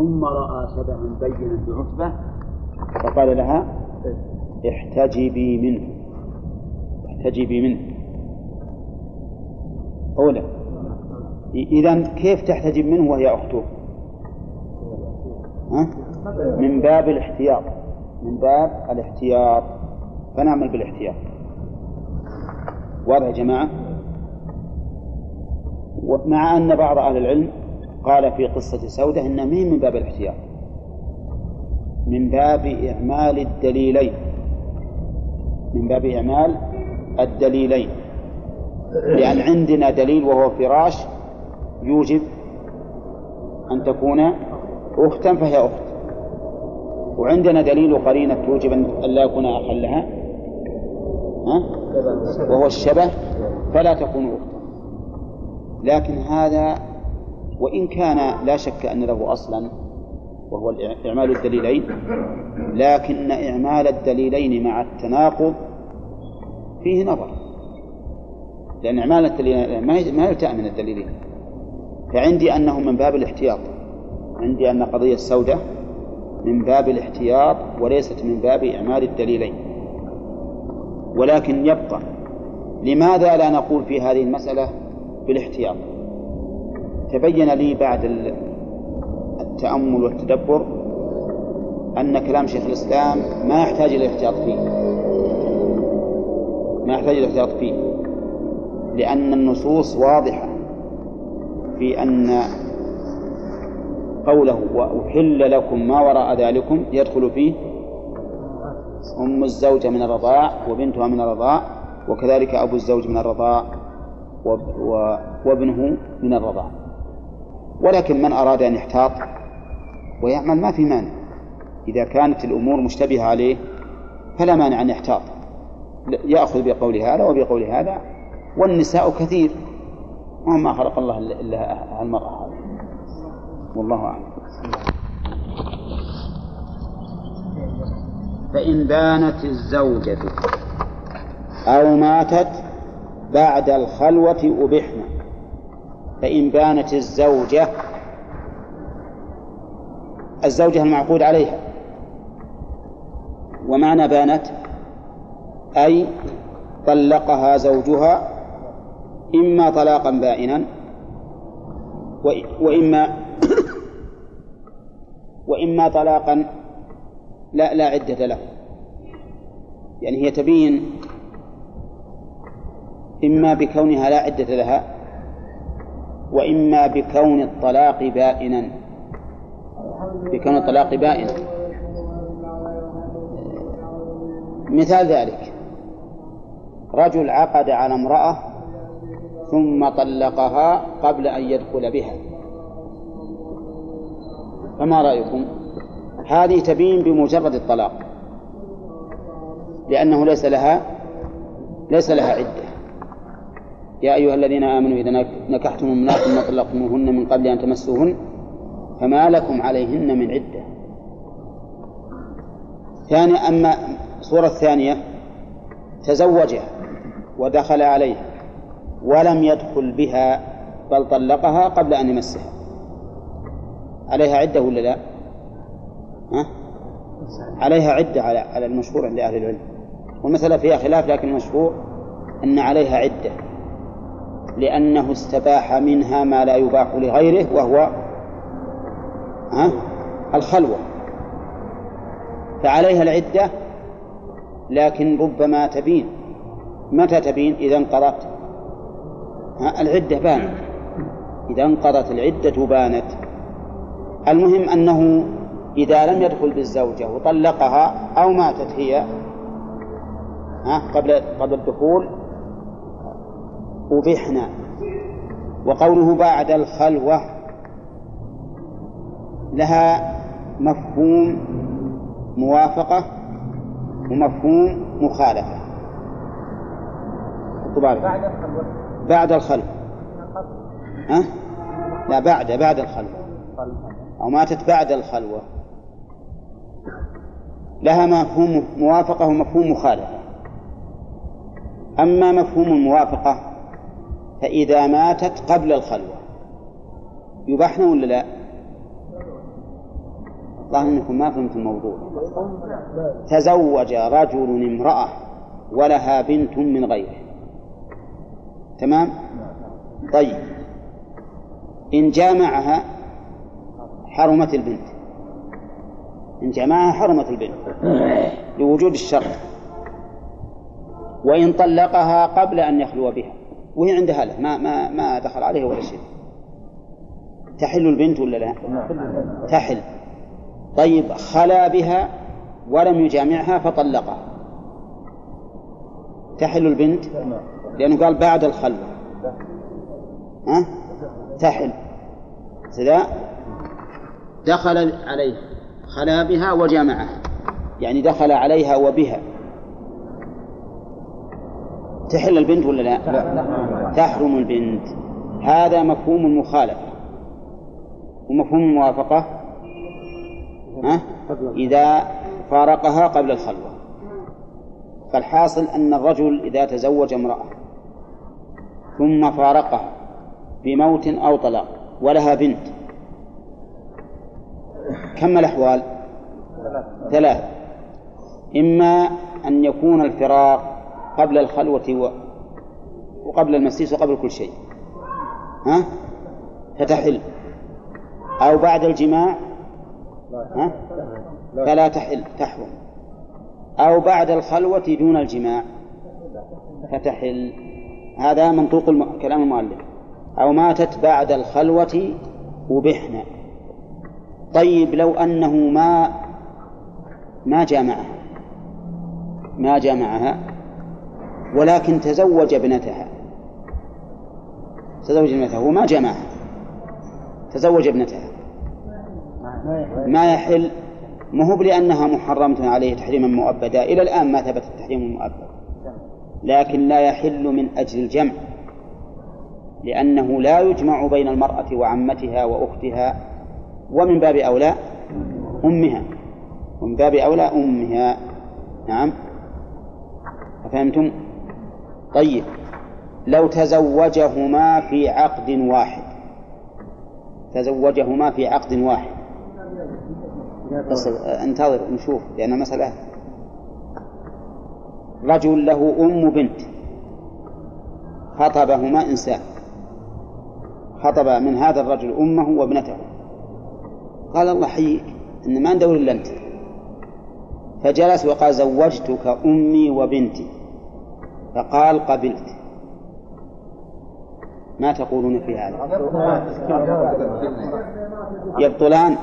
ثم رأى شبها بينا بعتبة فقال لها احتجبي منه. احتجبي منه. أولى إذا كيف تحتجب منه وهي أخته؟ ها؟ من باب الاحتياط. من باب الاحتياط. فنعمل بالاحتياط. واضح يا جماعة؟ مع أن بعض أهل العلم قال في قصة سودة إنها من باب الاحتياط؟ من باب إعمال الدليلين. من باب إعمال الدليلين. لأن عندنا دليل وهو فراش يوجب أن تكون أختا فهي أخت. وعندنا دليل قرينة توجب أن لا يكون أخا لها. ها؟ وهو الشبه فلا تكون أختا. لكن هذا وإن كان لا شك أن له أصلا وهو إعمال الدليلين لكن إعمال الدليلين مع التناقض فيه نظر. لأن إعمال الدليلين ما يلتأم من الدليلين. فعندي أنه من باب الاحتياط. عندي أن قضية السودة من باب الاحتياط وليست من باب إعمال الدليلين. ولكن يبقى. لماذا لا نقول في هذه المسألة بالاحتياط؟ تبين لي بعد التأمل والتدبر أن كلام شيخ الإسلام ما يحتاج إلى الاحتياط فيه. ما يحتاج إلى الاحتياط فيه. لأن النصوص واضحة في أن قوله وأحل لكم ما وراء ذلكم يدخل فيه أم الزوجة من الرضاع وبنتها من الرضاع وكذلك أبو الزوج من الرضاع وابنه من الرضاع. ولكن من أراد أن يحتاط ويعمل ما في مانع. إذا كانت الأمور مشتبهة عليه فلا مانع أن يحتاط. يأخذ بقول هذا وبقول هذا والنساء كثير. وما خلق الله إلا المرأة هذه. والله أعلم. فإن بانت الزوجة أو ماتت بعد الخلوة أبحنا. فإن بانت الزوجة الزوجة المعقود عليها. ومعنى بانت؟ أي طلقها زوجها إما طلاقا بائنا وإما وإما طلاقا لا لا عدة له. يعني هي تبين إما بكونها لا عدة لها وإما بكون الطلاق بائنا. بكون الطلاق بائنا. مثال ذلك. رجل عقد على امرأة ثم طلقها قبل أن يدخل بها. فما رأيكم؟ هذه تبين بمجرد الطلاق. لأنه ليس لها ليس لها عدة. يا أيها الذين آمنوا إذا نكحتم المؤمنات ثم طلقتموهن من قبل أن تمسوهن فما لكم عليهن من عدة ثاني أما الصورة الثانية تزوجها ودخل عليها ولم يدخل بها بل طلقها قبل أن يمسها عليها عدة ولا لا؟ ها؟ عليها عدة على على المشهور عند أهل العلم والمسألة فيها خلاف لكن المشهور أن عليها عدة لأنه استباح منها ما لا يباح لغيره وهو؟ الخلوة. فعليها العدة لكن ربما تبين. متى تبين؟ إذا انقضت. العدة بانت. إذا انقضت العدة بانت. المهم أنه إذا لم يدخل بالزوجة وطلقها أو ماتت هي قبل قبل الدخول أبحنا وقوله بعد الخلوة لها مفهوم موافقة ومفهوم مخالفة. بعد الخلوة. بعد الخلوة. ها؟ لا بعد بعد الخلوة. أو ماتت بعد الخلوة. لها مفهوم موافقة ومفهوم مخالفة. أما مفهوم الموافقة فإذا ماتت قبل الخلوة. يباحنا ولا لا؟ ظاهر إنكم ما فهمت الموضوع. تزوج رجل امرأة ولها بنت من غيره. تمام؟ طيب. إن جامعها حرمت البنت. إن جمعها حرمت البنت. لوجود الشرط. وإن طلقها قبل أن يخلو بها. وهي عند هذا ما ما ما دخل عليه ولا شيء. تحل البنت ولا لا؟ تحل. طيب خلا بها ولم يجامعها فطلقها. تحل البنت؟ لأنه قال بعد الخلوة ها؟ تحل. كذا دخل عليه خلا بها وجامعها. يعني دخل عليها وبها. تحل البنت ولا لا؟ لا. تحرم البنت. هذا مفهوم المخالفة. ومفهوم الموافقة. ها؟ إذا فارقها قبل الخلوة. فالحاصل أن الرجل إذا تزوج امرأة ثم فارقها بموت أو طلاق ولها بنت. كم الأحوال؟ ثلاث. إما أن يكون الفراق قبل الخلوة وقبل المسيس وقبل كل شيء. ها؟ فتحل أو بعد الجماع؟ ها؟ فلا تحل تحرم. أو بعد الخلوة دون الجماع؟ فتحل هذا منطوق الم... كلام المؤلف. أو ماتت بعد الخلوة وبحنا. طيب لو أنه ما ما جامعها. ما جامعها. ولكن تزوج ابنتها. تزوج ابنتها وما جامعها تزوج ابنتها. ما يحل ما هو لأنها محرمة عليه تحريما مؤبدا. إلى الآن ما ثبت التحريم المؤبد. لكن لا يحل من أجل الجمع. لأنه لا يجمع بين المرأة وعمتها وأختها ومن باب أولى أمها. ومن باب أولى أمها. نعم. أفهمتم؟ طيب. لو تزوجهما في عقد واحد. تزوجهما في عقد واحد. بس انتظر نشوف لأن المسألة رجل له أم بنت. خطبهما إنسان. خطب من هذا الرجل أمه وابنته. قال الله حييك إن ما ندور إلا أنت. فجلس وقال زوجتك أمي وبنتي. فقال قبلت ما تقولون في هذا؟ يبطلان؟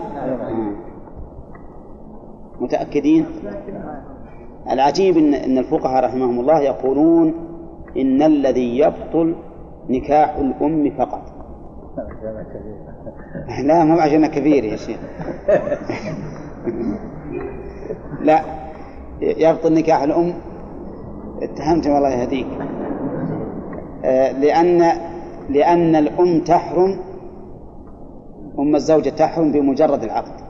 متأكدين؟ العجيب إن, إن الفقهاء رحمهم الله يقولون إن الذي يبطل نكاح الأم فقط. لا مو عشان كبير يا شيخ. لا يبطل نكاح الأم اتهمت والله يهديك. آه، لأن لأن الأم تحرم أم الزوجة تحرم بمجرد العقد.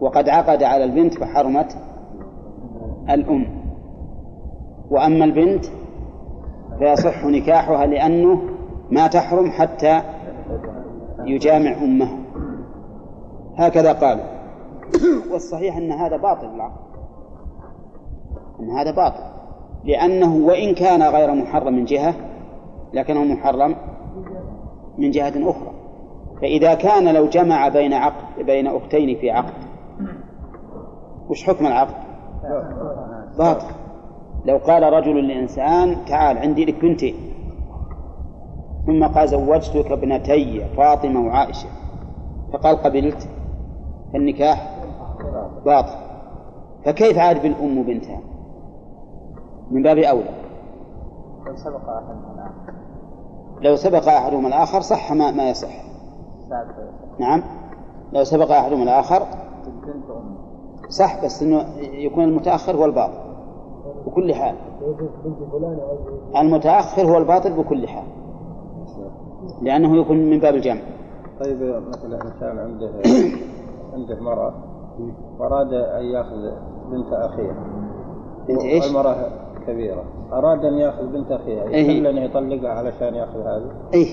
وقد عقد على البنت فحرمت الأم. وأما البنت فيصح نكاحها لأنه ما تحرم حتى يجامع أمها. هكذا قالوا. والصحيح أن هذا باطل العقد. أن هذا باطل. لأنه وإن كان غير محرم من جهة لكنه محرم من جهة أخرى. فإذا كان لو جمع بين عقد بين أختين في عقد وش حكم العقد؟ باطل. لو قال رجل لإنسان تعال عندي لك بنتين ثم قال زوجتك ابنتي فاطمة وعائشة. فقال قبلت فالنكاح باطل. فكيف عاد بالأم وبنتها من باب أولى لو سبق أحدهما الآخر. لو سبق أحدهما الآخر صح ما, ما يصح. نعم. لو سبق أحدهما الآخر صح بس إنه يكون المتأخر هو الباطل. بكل حال. المتأخر هو الباطل بكل حال. لأنه يكون من باب الجمع. طيب مثلا انسان عنده عنده مرأة واراد أن يأخذ بنت أخيه. بنت إيش؟ المراه كبيرة. أراد أن يأخذ بنت اخيها يحل انه يطلقها علشان يأخذ هذه؟ اي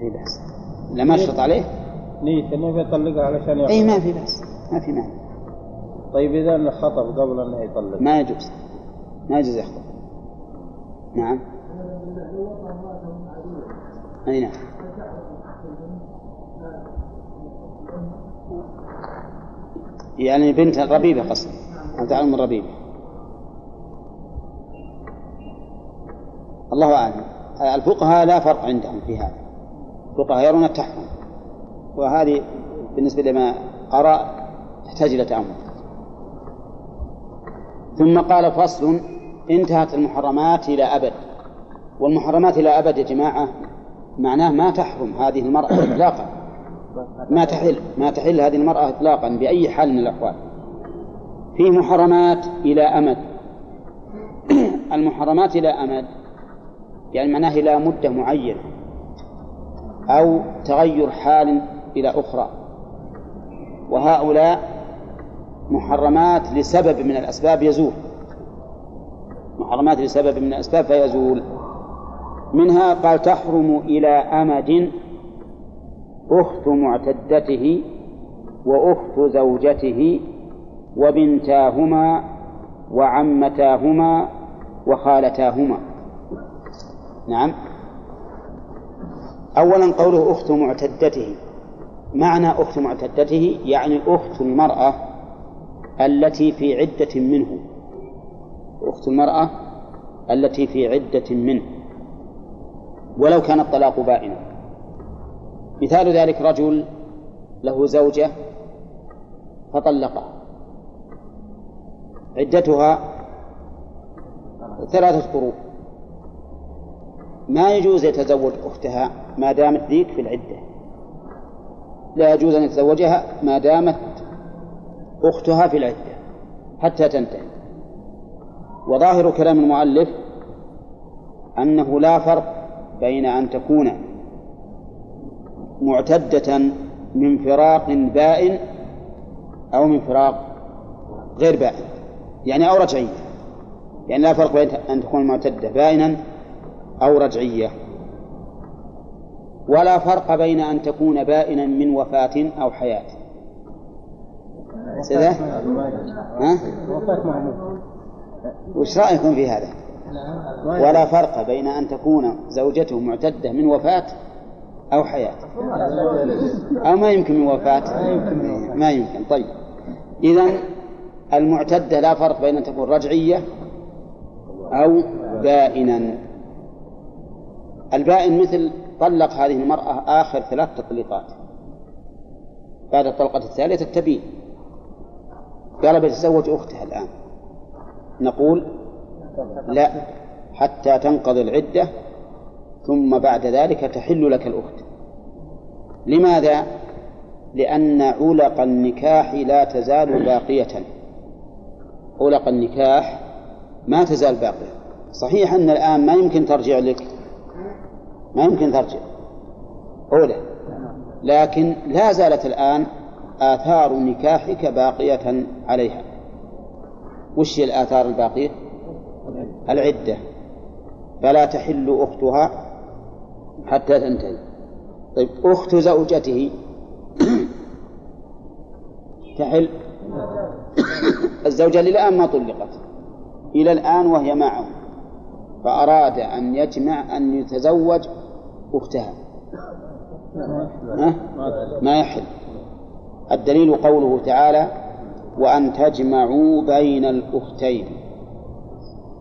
اي بس لا ما اشترط عليه؟ نية إنه يطلقها علشان يأخذ. اي ما في بأس. ما في مانع. طيب إذا خطب قبل انه يطلق. ما يجوز. ما يجوز يخطب نعم. أي نعم. يعني بنت الربيبة قصدي. أنت تعلم الربيبة. الله أعلم. الفقهاء لا فرق عندهم في هذا. الفقهاء يرون التحرم وهذه بالنسبة لما أرى تحتاج إلى تأمل. ثم قال فصل انتهت المحرمات إلى أبد. والمحرمات إلى أبد يا جماعة معناه ما تحرم هذه المرأة إطلاقا. ما تحل ما تحل هذه المرأة إطلاقا بأي حال من الأحوال. في محرمات إلى أمد. المحرمات إلى أمد يعني معناه إلى مدة معينة أو تغير حال إلى أخرى. وهؤلاء محرمات لسبب من الأسباب يزول. محرمات لسبب من الأسباب فيزول. منها قال تحرم إلى أمد أخت معتدته وأخت زوجته وبنتاهما وعمتاهما وخالتاهما. نعم. أولا قوله أخت معتدته. معنى أخت معتدته يعني أخت المرأة التي في عدة منه. أخت المرأة التي في عدة منه. ولو كان الطلاق بائنا. مثال ذلك رجل له زوجة فطلقها. عدتها ثلاثة قروء. ما يجوز يتزوج أختها ما دامت ذيك في العدة. لا يجوز أن يتزوجها ما دامت أختها في العدة حتى تنتهي. وظاهر كلام المؤلف أنه لا فرق بين أن تكون معتدة من فراق بائن أو من فراق غير بائن. يعني أو رجعية. يعني لا فرق بين أن تكون معتدة بائنا أو رجعية. ولا فرق بين أن تكون بائنا من وفاة أو حياة. سيدة؟ ها؟ وش رأيكم في هذا؟ ولا فرق بين أن تكون زوجته معتدة من وفاة أو حياة. أو ما يمكن من وفاة. ما يمكن طيب. إذا المعتدة لا فرق بين أن تكون رجعية أو بائنا. البائن مثل طلق هذه المرأة آخر ثلاث تطليقات. بعد الطلقة الثالثة التبين قال بتزوج أختها الآن. نقول لا حتى تنقضي العدة ثم بعد ذلك تحل لك الأخت. لماذا؟ لأن علق النكاح لا تزال باقية. علق النكاح ما تزال باقية. صحيح أن الآن ما يمكن ترجع لك. ما يمكن ترجع. أولى لكن لا زالت الآن آثار نكاحك باقية عليها. وش هي الآثار الباقية؟ العدة. فلا تحل أختها حتى تنتهي. طيب أخت زوجته تحل؟ الزوجة الآن ما طلقت. إلى الآن وهي معه. فأراد أن يجمع أن يتزوج أختها ما يحل. الدليل قوله تعالى وأن تجمعوا بين الأختين.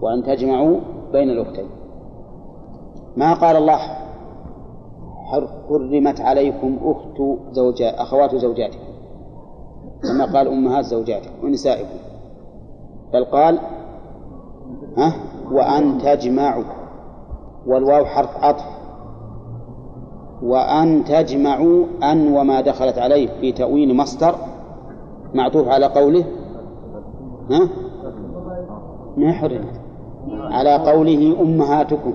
وأن تجمعوا بين الأختين. ما قال الله؟ حرمت عليكم أخت زوجات أخوات زوجاتكم. كما قال أمهات زوجاتكم ونسائكم. بل قال ها؟ وأن تجمعوا. والواو حرف عطف. وأن تجمعوا أن وما دخلت عليه في تأويل مصدر معطوف على قوله؟ ها؟ ما حرمت على قوله أمهاتكم.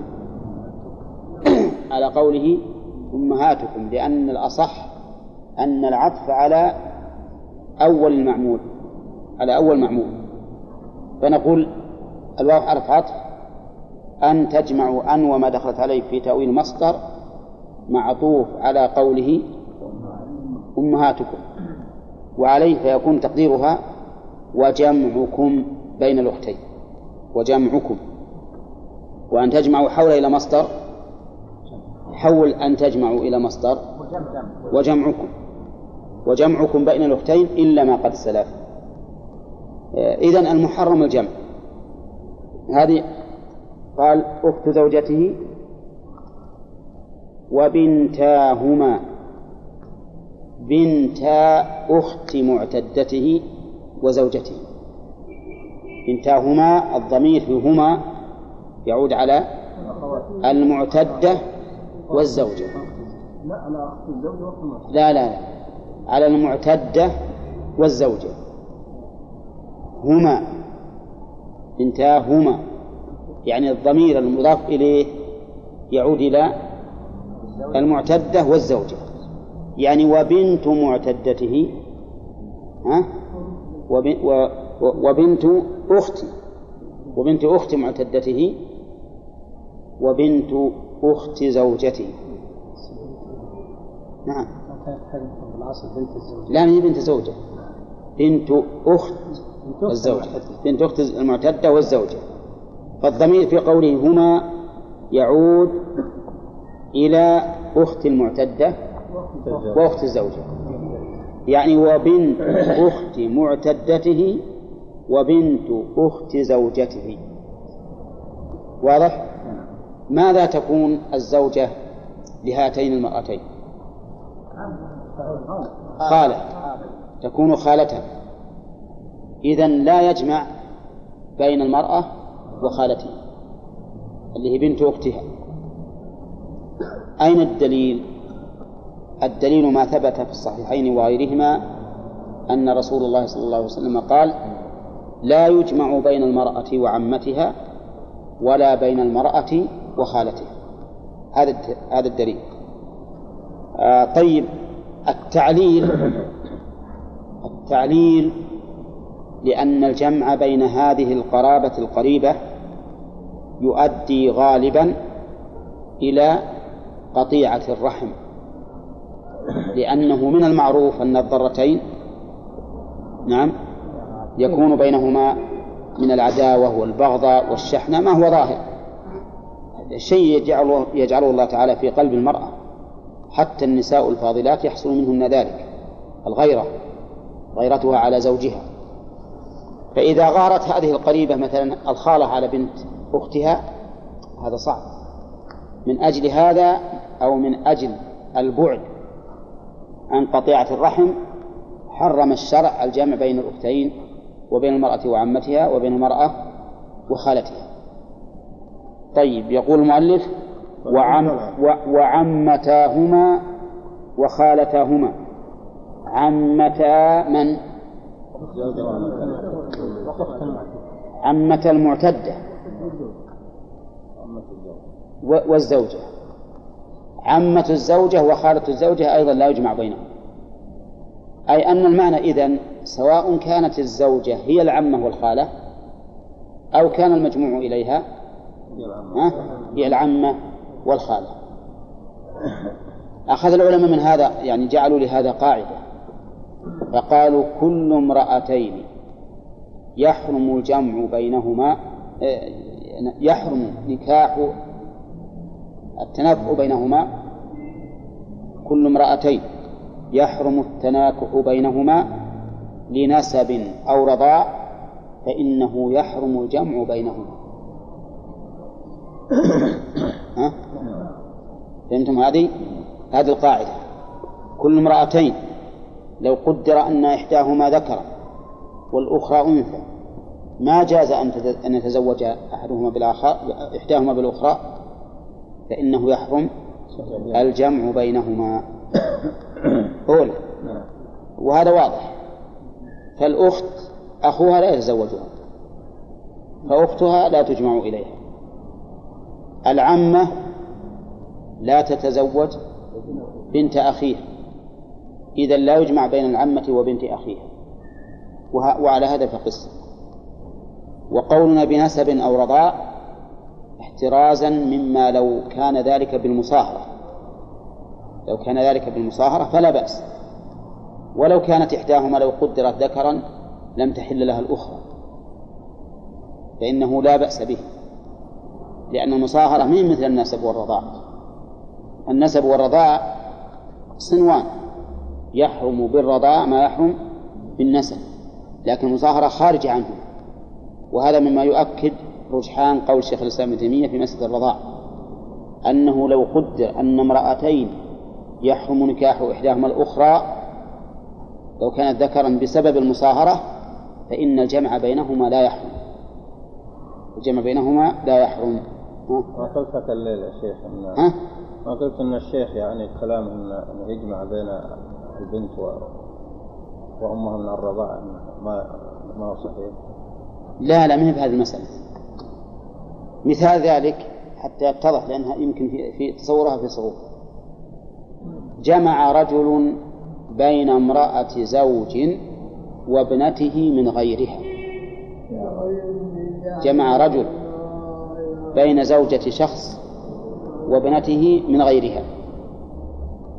على قوله أمهاتكم لأن الأصح أن العطف على أول المعمول على أول معمول. فنقول الواو حرف عطف أن تجمعوا أن وما دخلت عليه في تأويل مصدر معطوف على قوله أمهاتكم وعليه فيكون تقديرها وجمعكم بين الأختين وجمعكم وأن تجمعوا حول إلى مصدر حول أن تجمعوا إلى مصدر وجمعكم وجمعكم بين الأختين إلا ما قد سلف. إذن المحرم الجمع. هذه قال أخت زوجته وبنتاهما. بنتا أخت معتدته وزوجته. بنتاهما الضمير في هما يعود على المعتدة والزوجة. لا الزوجة لا لا لا. على المعتدة والزوجة. هما. بنتاهما. يعني الضمير المضاف إليه يعود إلى المعتدة والزوجة. يعني وبنت معتدته ها؟ وبنت أخت وبنت أخت معتدته وبنت أخت زوجته. نعم. الزوجة لا هي بنت زوجة. بنت أخت الزوجة. بنت أخت المعتدة والزوجة. فالضمير في قوله هما يعود إلى أخت المعتدة وأخت الزوجة. يعني وبنت أخت معتدته وبنت أخت زوجته. واضح؟ ماذا تكون الزوجة لهاتين المرأتين؟ خالة. تكون خالة إذا لا يجمع بين المرأة وخالتها اللي هي بنت أختها. أين الدليل؟ الدليل ما ثبت في الصحيحين وغيرهما أن رسول الله صلى الله عليه وسلم قال لا يجمع بين المرأة وعمتها ولا بين المرأة وخالتها هذا هذا الدليل آه طيب التعليل التعليل لأن الجمع بين هذه القرابة القريبة يؤدي غالبا إلى قطيعة الرحم لأنه من المعروف أن الضرتين نعم يكون بينهما من العداوة والبغضاء والشحنة ما هو ظاهر؟ شيء يجعله, يجعله الله تعالى في قلب المرأة حتى النساء الفاضلات يحصل منهن ذلك الغيرة غيرتها على زوجها. فإذا غارت هذه القريبة مثلا الخالة على بنت أختها هذا صعب. من أجل هذا أو من أجل البعد عن قطيعة الرحم حرم الشرع الجمع بين الأختين وبين المرأة وعمتها وبين المرأة وخالتها. طيب يقول المؤلف وعم وعمتاهما وخالتاهما. عمتا من؟ عمة المعتدة والزوجة. عمة الزوجة وخالة الزوجة أيضا لا يجمع بينهم. أي أن المعنى إذن سواء كانت الزوجة هي العمة والخالة أو كان المجموع إليها هي العمة. والخالة. أخذ العلماء من هذا يعني جعلوا لهذا قاعدة. فقالوا كل امرأتين يحرم الجمع بينهما آه، يحرم نكاح التنافع بينهما كل امرأتين يحرم التناكح بينهما لنسب أو رضاع فإنه يحرم الجمع بينهما ها؟ فهمتم هذه؟ هذه القاعدة كل امرأتين لو قدر أن إحداهما ذكر والأخرى أنثى ما جاز أن يتزوج أحدهما بالآخر إحداهما بالأخرى فإنه يحرم الجمع بينهما. أولى. وهذا واضح. فالأخت أخوها لا يتزوجها. فأختها لا تجمع إليها. العمة لا تتزوج بنت أخيها. إذا لا يجمع بين العمة وبنت أخيها. وعلى هذا فقس وقولنا بنسب أو رضاء احترازا مما لو كان ذلك بالمصاهرة. لو كان ذلك بالمصاهرة فلا بأس. ولو كانت إحداهما لو قدرت ذكرا لم تحل لها الأخرى. فإنه لا بأس به. لأن المصاهرة من مثل النسب والرضاع. النسب والرضاع صنوان. يحرم بالرضاع ما يحرم بالنسب. لكن المصاهرة خارجة عنه. وهذا مما يؤكد رجحان قول شيخ الإسلام ابن تيمية في مسألة الرضاع أنه لو قدر أن امرأتين يحرم نكاح إحداهما الأخرى لو كانت ذكرا بسبب المصاهرة فإن الجمع بينهما لا يحرم الجمع بينهما لا يحرم؟ ما قلت لك الليل يا شيخ إن ها؟ ما قلت إن الشيخ يعني كلامه انه يجمع بين البنت و... وأمها من الرضاعه ما ما هو صحيح لا لا ما هي بهذه المسألة مثال ذلك حتى يتضح لأنها يمكن في, في تصورها في صعوبة جمع رجل بين امرأة زوج وابنته من غيرها. جمع رجل بين زوجة شخص وابنته من غيرها.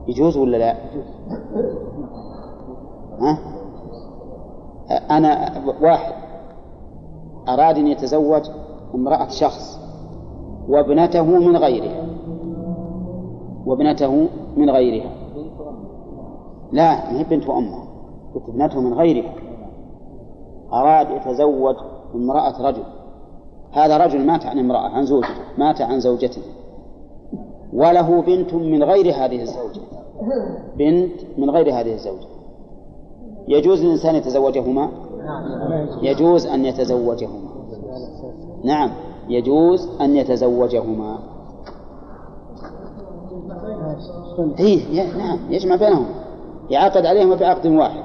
يجوز ولا لا؟ ها؟ أنا واحد. أراد أن يتزوج؟ امرأة شخص وابنته من غيرها. وابنته من غيرها. لا ما هي بنت أمه. قلت ابنته من غيرها. أراد يتزوج امرأة رجل. هذا رجل مات عن امرأة عن زوجته مات عن زوجته. وله بنت من غير هذه الزوجة. بنت من غير هذه الزوجة. يجوز للإنسان يتزوجهما؟ يجوز أن يتزوجهما. نعم يجوز أن يتزوجهما. إيه نعم يجمع بينهم يعقد عليهما بعقد واحد.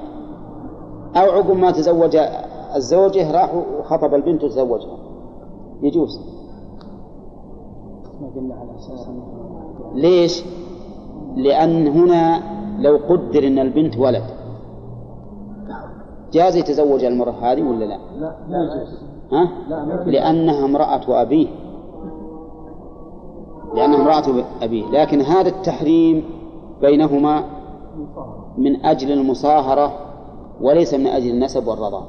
أو عقب ما تزوج الزوجة راح وخطب البنت وتزوجها. يجوز. ليش؟ لأن هنا لو قدر أن البنت ولد جاز يتزوج المرأة هذه ولا لا؟ لا لا يجوز ها؟ لأنها امرأة أبيه. لأنها امرأة أبيه. لكن هذا التحريم بينهما من أجل المصاهرة وليس من أجل النسب والرضا.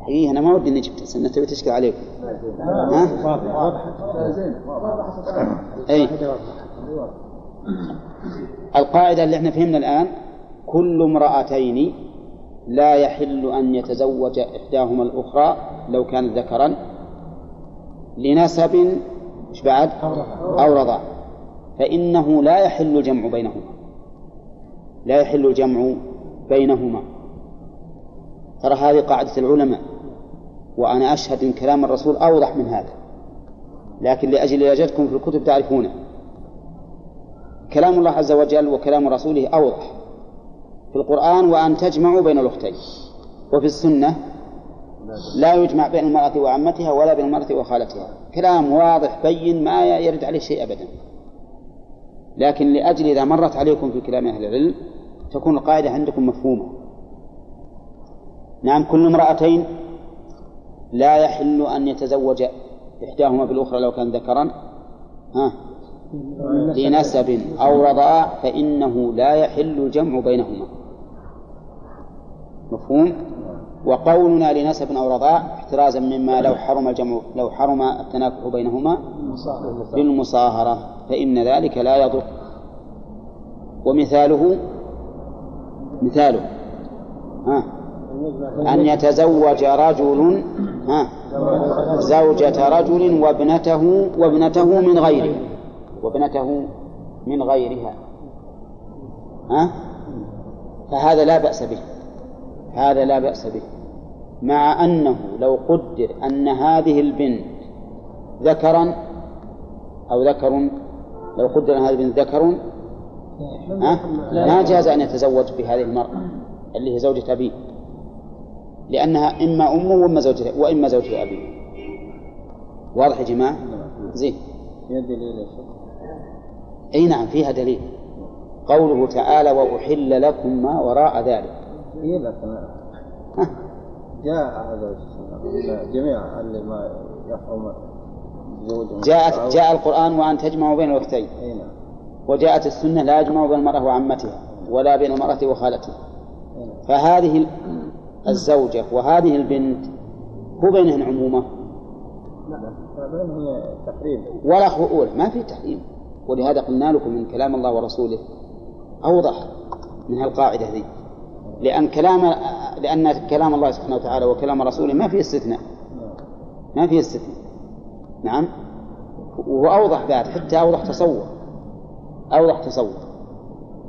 حقيقة أنا ما ودي إني جبت أنها تبي تشكل عليكم ها؟ أي القاعدة اللي إحنا فهمنا الآن كل امرأتين لا يحل أن يتزوج إحداهما الأخرى لو كانت ذكرا لنسب إيش بعد؟ أو رضاع فإنه لا يحل الجمع بينهما. لا يحل الجمع بينهما. ترى هذه قاعدة العلماء وأنا أشهد أن كلام الرسول أوضح من هذا. لكن لأجل إجازتكم في الكتب تعرفونه. كلام الله عز وجل وكلام رسوله أوضح. في القرآن وأن تجمعوا بين الأختين. وفي السنة لا يجمع بين المرأة وعمتها ولا بين المرأة وخالتها. كلام واضح بين ما يرد عليه شيء أبدا. لكن لأجل إذا مرت عليكم في كلام أهل العلم تكون القاعدة عندكم مفهومة. نعم كل امرأتين لا يحل أن يتزوج إحداهما بالأخرى لو كان ذكرا. ها؟ لنسب أو رضاع فإنه لا يحل الجمع بينهما. مفهوم؟ وقولنا لنسب أو رضاع احترازا مما لو حرم الجمع لو حرم التناكح بينهما بالمصاهرة فإن ذلك لا يضر. ومثاله مثاله. ها؟ أن يتزوج رجل ها؟ زوجة رجل وابنته وابنته من غيره. وابنته من غيرها. ها؟ فهذا لا بأس به. هذا لا بأس به. مع أنه لو قدر أن هذه البنت ذكرا أو ذكر لو قدر أن هذه البنت ذكر ما جاز أن يتزوج بهذه المرأة اللي هي زوجة أبيه لأنها إما أمه وإما زوجة وإما زوجة أبيه واضح يا جماعة؟ زين. أي نعم فيها دليل. قوله تعالى وأحل لكم ما وراء ذلك. إيه لكن جاء هذا جميع اللي ما يحرم جاءت جاء القرآن وأن تجمعوا بين الأختين أي نعم. وجاءت السنة لا يجمع بين المرأة وعمتها ولا بين المرأة وخالتها. فهذه الزوجة وهذه البنت هو بينهن عمومة؟ بينهم تحريم. ولا أولى ما في تحريم. ولهذا قلنا لكم من كلام الله ورسوله أوضح من هالقاعدة ذي لأن كلام لأن كلام الله سبحانه وتعالى وكلام رسوله ما فيه استثناء. ما فيه استثناء. نعم؟ وأوضح بعد حتى أوضح تصور. أوضح تصور.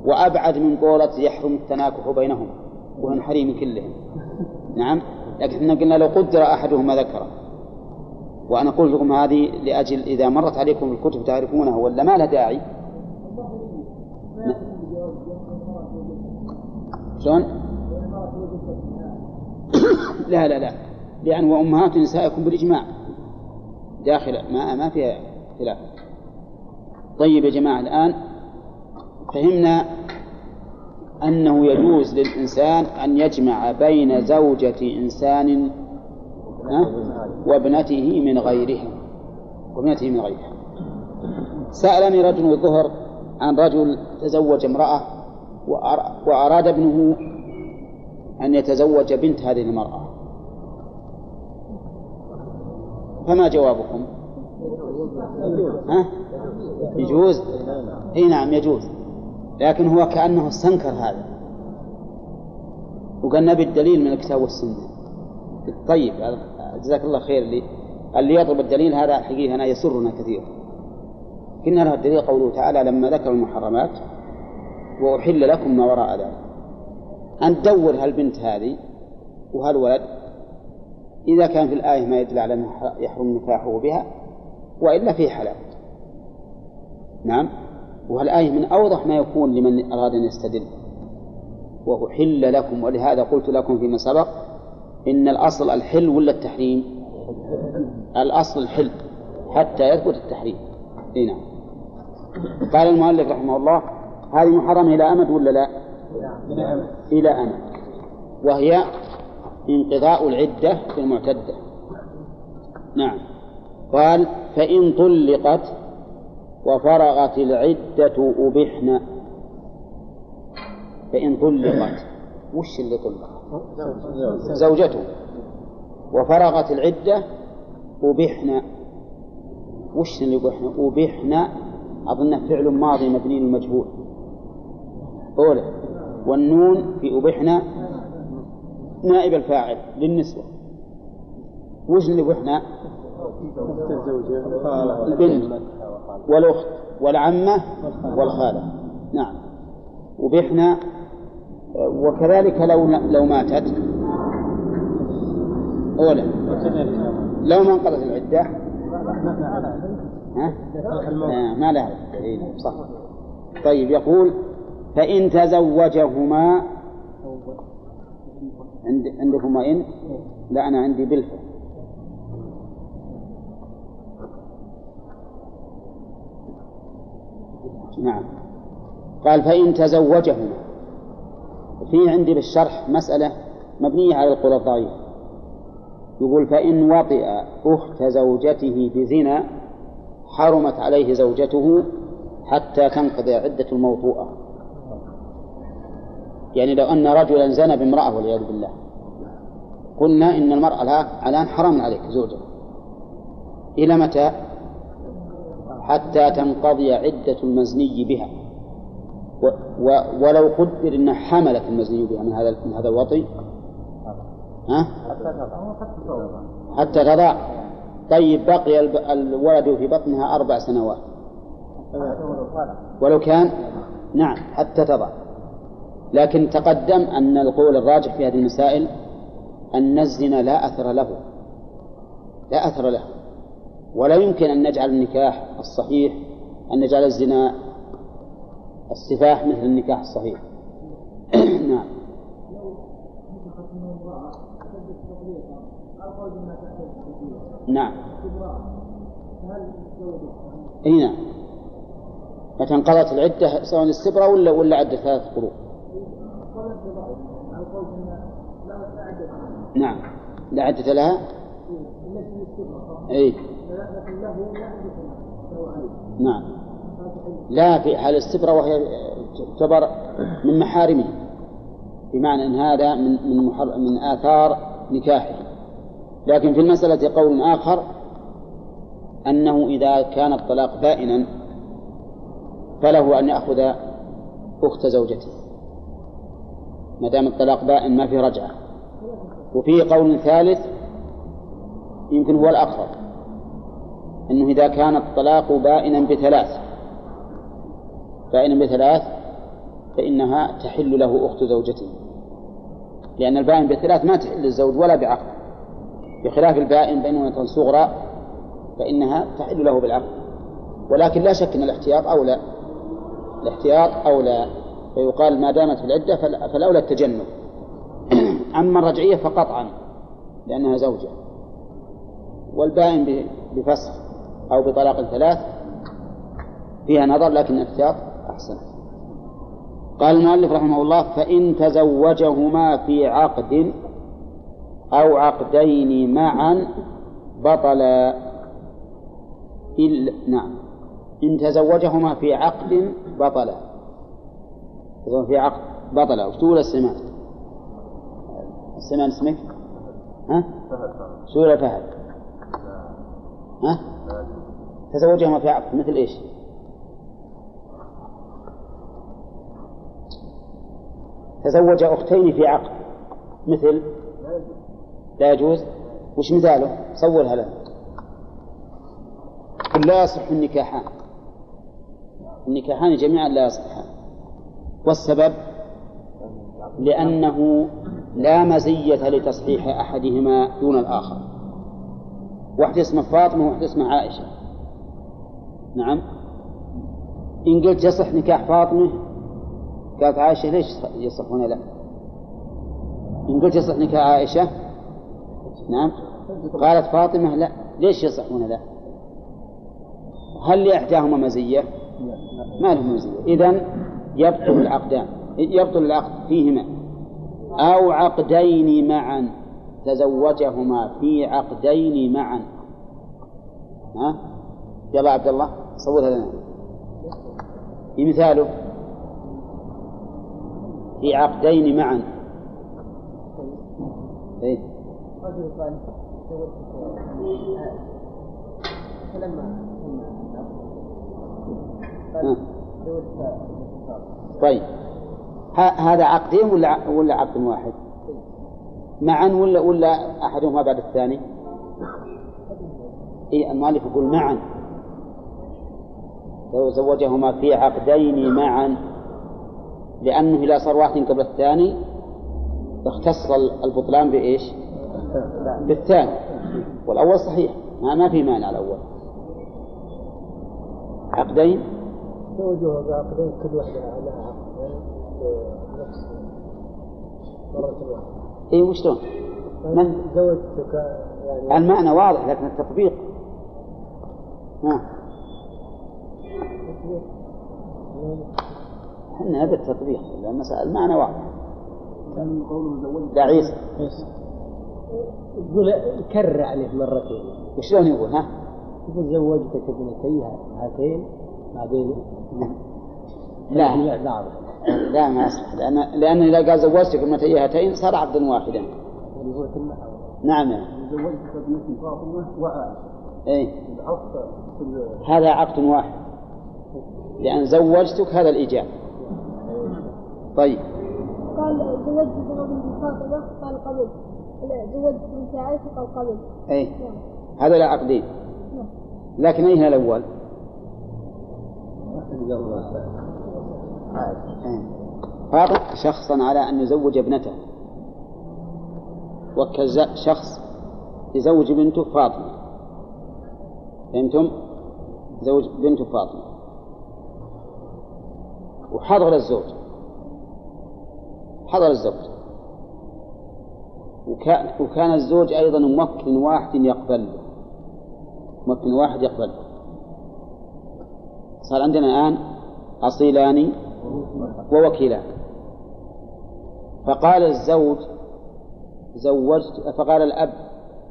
وأبعد من قولة يحرم التناكح بينهم وهن حريم كلهم. نعم؟ لكن إحنا قلنا لو قدر أحدهما ذكره. وأنا قلت لكم هذه لأجل إذا مرت عليكم الكتب تعرفونها ولا ما لها داعي. شلون؟ لا لا لا. لأن وأمهات نسائكم بالإجماع. داخل ما ما فيها خلاف طيب يا جماعة الآن فهمنا أنه يجوز للإنسان أن يجمع بين زوجة إنسان وابنته من غيرها. وابنته من غيرها. سألني رجل الظهر عن رجل تزوج امرأة وأراد ابنه أن يتزوج بنت هذه المرأة. فما جوابكم؟ ها؟ يجوز؟ إي نعم يجوز. لكن هو كأنه استنكر هذا. وقال نبي الدليل من الكتاب والسنة. طيب جزاك الله خير اللي اللي يطلب الدليل هذا حقيقة أنا يسرنا كثيرا قلنا له الدليل قوله تعالى لما ذكر المحرمات وأحل لكم ما وراء ذلك. أن تدور هالبنت هذه وهالولد إذا كان في الآية ما يدل على أنه يحرم نكاحه بها وإلا فيه حلال. نعم؟ والآية من أوضح ما يكون لمن أراد أن يستدل. وأحل لكم ولهذا قلت لكم فيما سبق إن الأصل الحل ولا التحريم؟ الأصل الحل حتى يثبت التحريم. نعم. قال المؤلف رحمه الله هذه محرمة إلى أمد ولا لا؟ إلى أمد وهي انقضاء العدة في المعتدة. نعم. قال فإن طلقت وفرغت العدة أبحن. فإن طلقت. وش اللي طلقت زوجته. وفرغت العدة أبحن. وش اللي أبحن؟ أبحن. أظن فعل ماضي مبني للمجهول. أولى. والنون في أبحن نائب الفاعل للنسوة. وش اللي أبحن البنت والأخت والعمة والخالة. نعم. وبحنا وكذلك لو لو ماتت. أولى لو ما انقضت العدة. ها؟ ما لها. صح. طيب يقول فإن تزوجهما عند عندكما إن لا أنا عندي بالفعل. نعم. قال فإن تزوجهما. في عندي بالشرح مسألة مبنية على القول الضعيف يقول فإن وطئ أخت زوجته بزنا حرمت عليه زوجته حتى تنقضي عدة الموطوءة. يعني لو أن رجلا زنى بامرأة والعياذ بالله. قلنا إن المرأة الآن حرام عليك زوجة إلى متى؟ حتى تنقضي عدة المزني بها. و و ولو قدر أن حملت المزني بها من هذا من هذا الوطي. ها؟ حتى تضع طيب بقي الولد في بطنها أربع سنوات. ولو كان؟ نعم حتى تضع. لكن تقدم أن القول الراجح في هذه المسائل أن الزنا لا أثر له. لا أثر له. ولا يمكن أن نجعل النكاح الصحيح أن نجعل الزنا السفاح مثل النكاح الصحيح. نعم. نعم. اي نعم. متى انقضت العدة سواء الاستبرة ولا ولا عدة ثلاث قروء نعم. لا عدة لها؟ اي نعم. لا في حال الاستبرة وهي تعتبر من محارمه. بمعنى أن هذا من من محر من آثار نكاحه. لكن في المسألة قول آخر أنه إذا كان الطلاق بائنا فله أن يأخذ أخت زوجته. ما دام الطلاق بائن ما في رجعة. وفي قول ثالث يمكن هو الأقرب أنه إذا كان الطلاق بائنا بثلاث بائنا بثلاث فإنها تحل له أخت زوجته لأن البائن بثلاث ما تحل للزوج ولا بعقد بخلاف البائن بينونة صغرى فإنها تحل له بالعقد ولكن لا شك أن الاحتياط أولى الاحتياط أولى فيقال ما دامت في العدة فالأولى التجنب. أما الرجعية فقطعا لأنها زوجة. والبائن بفسخ أو بطلاق ثلاث فيها نظر لكن الاحتياط أحسن. قال المؤلف رحمه الله فإن تزوجهما في عقد أو عقدين معا بطلا إلا نعم. إن تزوجهما في عقد بطلا في عقد بطلا وش تقول السمان؟ السمان اسمك؟ ها؟ سورة فهد ها؟ تزوجهما في عقد مثل إيش؟ تزوج أختين في عقد مثل لا يجوز وش مثاله؟ صورها له لا يصح النكاحان النكاحان جميعا لا يصحان والسبب لأنه لا مزية لتصحيح أحدهما دون الآخر. واحدة اسمها فاطمة وواحدة اسمها عائشة. نعم. إن قلت يصح نكاح فاطمة قالت عائشة ليش يصح هنا؟ لا. إن قلت يصح نكاح عائشة نعم. قالت فاطمة لا. ليش يصح هنا؟ لا. هل لإحداهما مزية؟ ما لهم مزية. إذن يبطل العقدان يبطل العقد فيهما. أو عقدين معا تزوجهما في عقدين معا. ها؟ يلا عبد الله صورها لنا. مثاله. في عقدين معا. إيه؟ رجل قال فلما طيب. هذا عقدين ولا ولا عقد واحد؟ معا ولا ولا احدهما بعد الثاني؟ اي المؤلف يقول معا. لو زوجهما في عقدين معا. لأنه إذا صار واحد قبل الثاني اختص البطلان بإيش؟ بالثاني. والأول صحيح. ما, ما في مانع الأول. عقدين؟ زوجها بعقدين كل واحدة لها عقد. مرة واحدة اي وشلون؟ من؟ زوجتك يعني المعنى واضح لكن التطبيق. ها. إحنا نبي التطبيق المسألة المعنى واضح. كان قوله زوجت لا عيسى. يقول كرر عليه مرتين. وشلون يقول ها؟ يقول زوجتك ابنتي هاتين بعدين لا. لا ما يصلح لأن لأن إذا قال زوجتك ابنتي هاتين صار عبدا واحدا. نعم. زوجتك ابنتي فاطمة وعائشة إيه. هذا عقد واحد. لأن زوجتك هذا الإيجاب. طيب. قال زوجت ابنتي فاطمة قال قبل زوجت بنت عائشة قال قبل أي هذا لا عقدين لكن أين الأول؟ فاطمة شخصا على أن يزوج ابنته. وكل شخص يزوج بنته فاطمة. فهمتم؟ زوج بنته فاطمة. وحضر الزوج. حضر الزوج. وكان, وكان الزوج أيضا موكل واحد يقبل. موكل واحد يقبل. صار عندنا الآن أصيلان ووكيلان فقال الزوج زوجت فقال الأب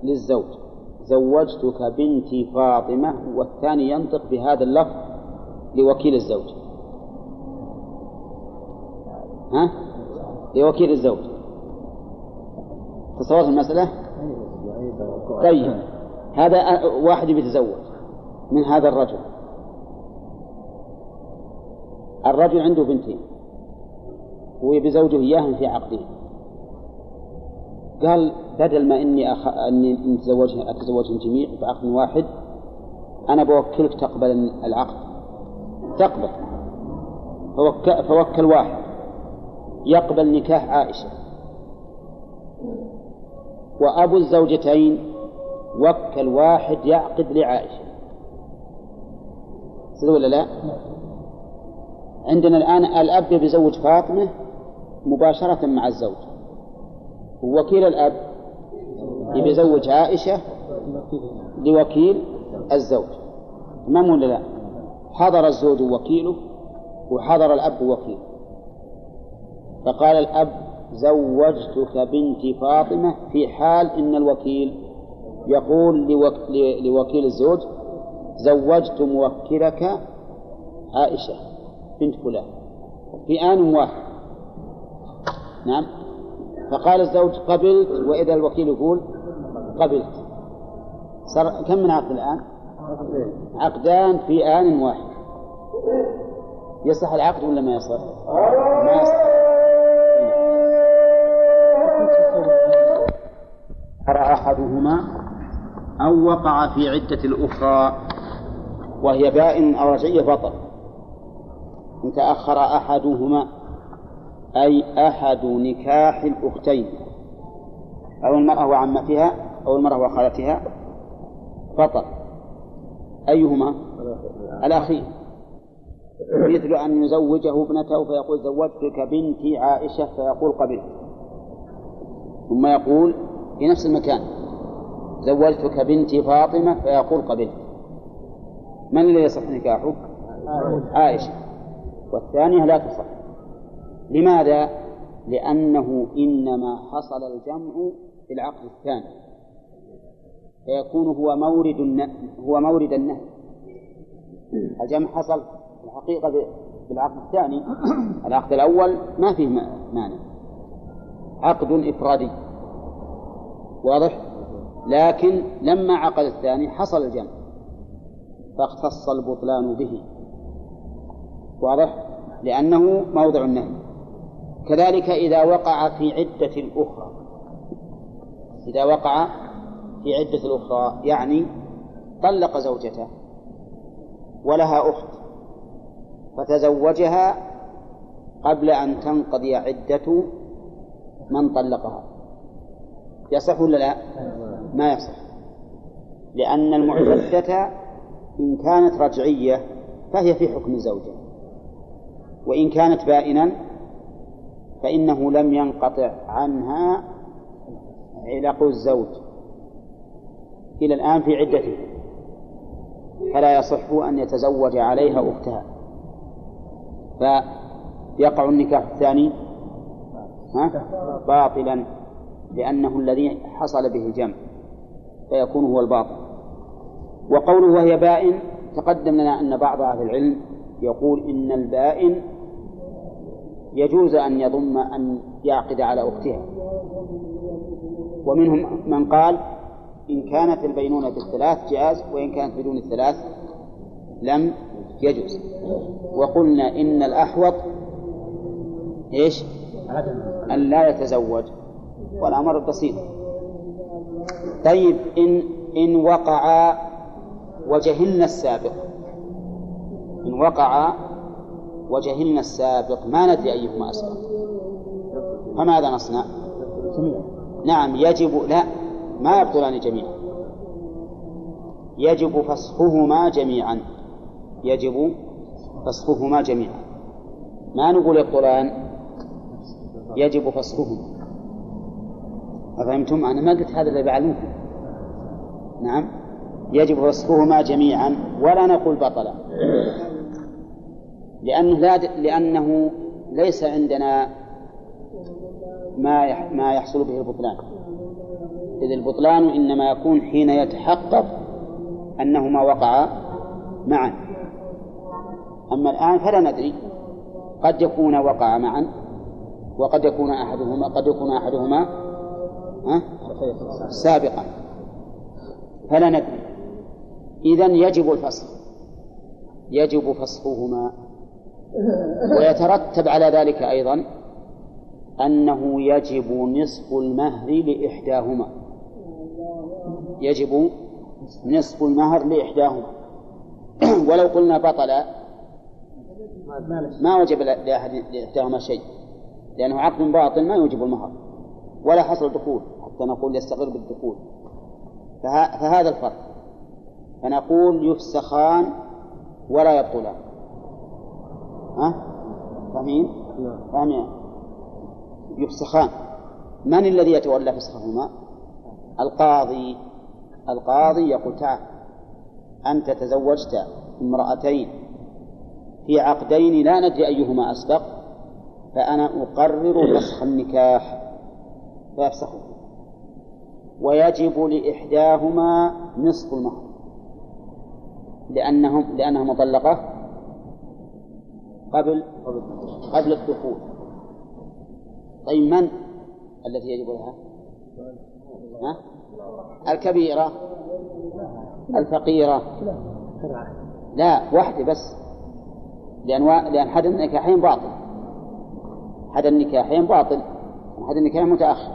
للزوج زوجتك بنتي فاطمة والثاني ينطق بهذا اللفظ لوكيل الزوج ها؟ لوكيل الزوج تصورت المسألة؟ طيب هذا واحد بيتزوج من هذا الرجل الرجل عنده بنتين. وبزوجه إياهم في عقدين قال بدل ما إني أخ... إني أتزوجهم أتزوجهم جميع بعقد واحد أنا بوكلك تقبل العقد. تقبل. فوك... فوكل واحد. يقبل نكاح عائشة. وأبو الزوجتين وكل واحد يعقد لعائشة. صدق ولا لا؟ عندنا الآن الأب بيزوج فاطمة مباشرة مع الزوج. ووكيل الأب يزوج عائشة لوكيل الزوج. تمام ولا لا؟ حضر الزوج وكيله وحضر الأب وكيله فقال الأب زوجتك بنت فاطمة في حال إن الوكيل يقول لوك... لوكيل الزوج زوجت موكلك عائشة. بنت فلان. في آن واحد. نعم. فقال الزوج قبلت وإذا الوكيل يقول قبلت. صار كم من عقد الآن؟ عقدان في آن واحد. يصح العقد ولا ما يصح؟ ما يصح. أرى أحدهما أو وقع في عدة الأخرى وهي بائن أو رجعية بطل. إن تأخر أحدهما أي أحد نكاح الأختين أو المرأة وعمتها أو المرأة وخالتها بطل أيهما؟ الأخير. مثل أن يزوجه ابنته فيقول زوجتك بنتي عائشة فيقول قبلت ثم يقول في نفس المكان زوجتك بنتي فاطمة فيقول قبلت من الذي يصح نكاحه؟ عائشة. والثانية لا تصح. لماذا؟ لأنه إنما حصل الجمع في العقد الثاني. فيكون هو مورد هو مورد النهي. الجمع حصل في الحقيقة في العقد الثاني. العقد الأول ما فيه مانع. عقد إفرادي. واضح؟ لكن لما عقد الثاني حصل الجمع. فاختص البطلان به. واضح؟ لأنه موضع النهي. كذلك إذا وقع في عدة الأخرى. إذا وقع في عدة الأخرى يعني طلق زوجته ولها أخت فتزوجها قبل أن تنقضي عدة من طلقها. يصح ولا لا؟ ما يصح. لأن المعتدة إن كانت رجعية فهي في حكم الزوجة وإن كانت بائنا فإنه لم ينقطع عنها علق الزوج إلى الآن في عدته. فلا يصح أن يتزوج عليها أختها. فيقع النكاح الثاني ها؟ باطلا لأنه الذي حصل به الجمع فيكون هو الباطل. وقوله وهي بائن تقدم لنا أن بعض أهل العلم يقول إن البائن يجوز أن يضم أن يعقد على أختها. ومنهم من قال إن كانت البينونة بالثلاث جاز وإن كانت بدون الثلاث لم يجوز. وقلنا إن الأحوط إيش؟ أن لا يتزوج. والأمر بسيط. طيب إن إن وقع وجهلنا السابق. إن وقع وجهلنا السابق ما ندري أيهما أسبق. فماذا نصنع؟ نعم يجب لا ما يبطلان جميعا. يجب فسخهما جميعا. يجب فسخهما جميعا. ما نقول يبطلان يجب فسخهما أفهمتم؟ أنا ما قلت هذا اللي بعلمكم. نعم يجب فسخهما جميعا ولا نقول بطلا. لأنه لا لأنه ليس عندنا ما ما يحصل به البطلان. إذ البطلان إنما يكون حين يتحقق أنهما وقعا معا. أما الآن فلا ندري. قد يكون وقعا معا وقد يكون أحدهما قد يكون أحدهما؟ سابقا. فلا ندري. إذا يجب الفسخ يجب فسخهما ويترتب على ذلك أيضا أنه يجب نصف المهر لإحداهما. يجب نصف المهر لإحداهما. ولو قلنا بطل ما وجب لأحد لإحداهما شيء لأنه عقد باطل ما يوجب المهر ولا حصل دخول حتى نقول يستقر بالدخول. فه... فهذا الفرق. فنقول يفسخان ولا يبطلان. ها؟ فاهمين؟ فاهمين يفسخان من الذي يتولى فسخهما؟ القاضي القاضي يقول تعال أنت تزوجت امرأتين في عقدين لا ندري أيهما أسبق فأنا أقرر فسخ النكاح فيفسخه ويجب لإحداهما نصف المهر لأنهم لأنها مطلقة قبل قبل الدخول. طيب من التي يجب لها؟ ها؟ الكبيرة. الفقيرة. لا واحدة بس. لأن و... لأن حد النكاحين باطل. حد النكاحين باطل حد النكاح متأخر.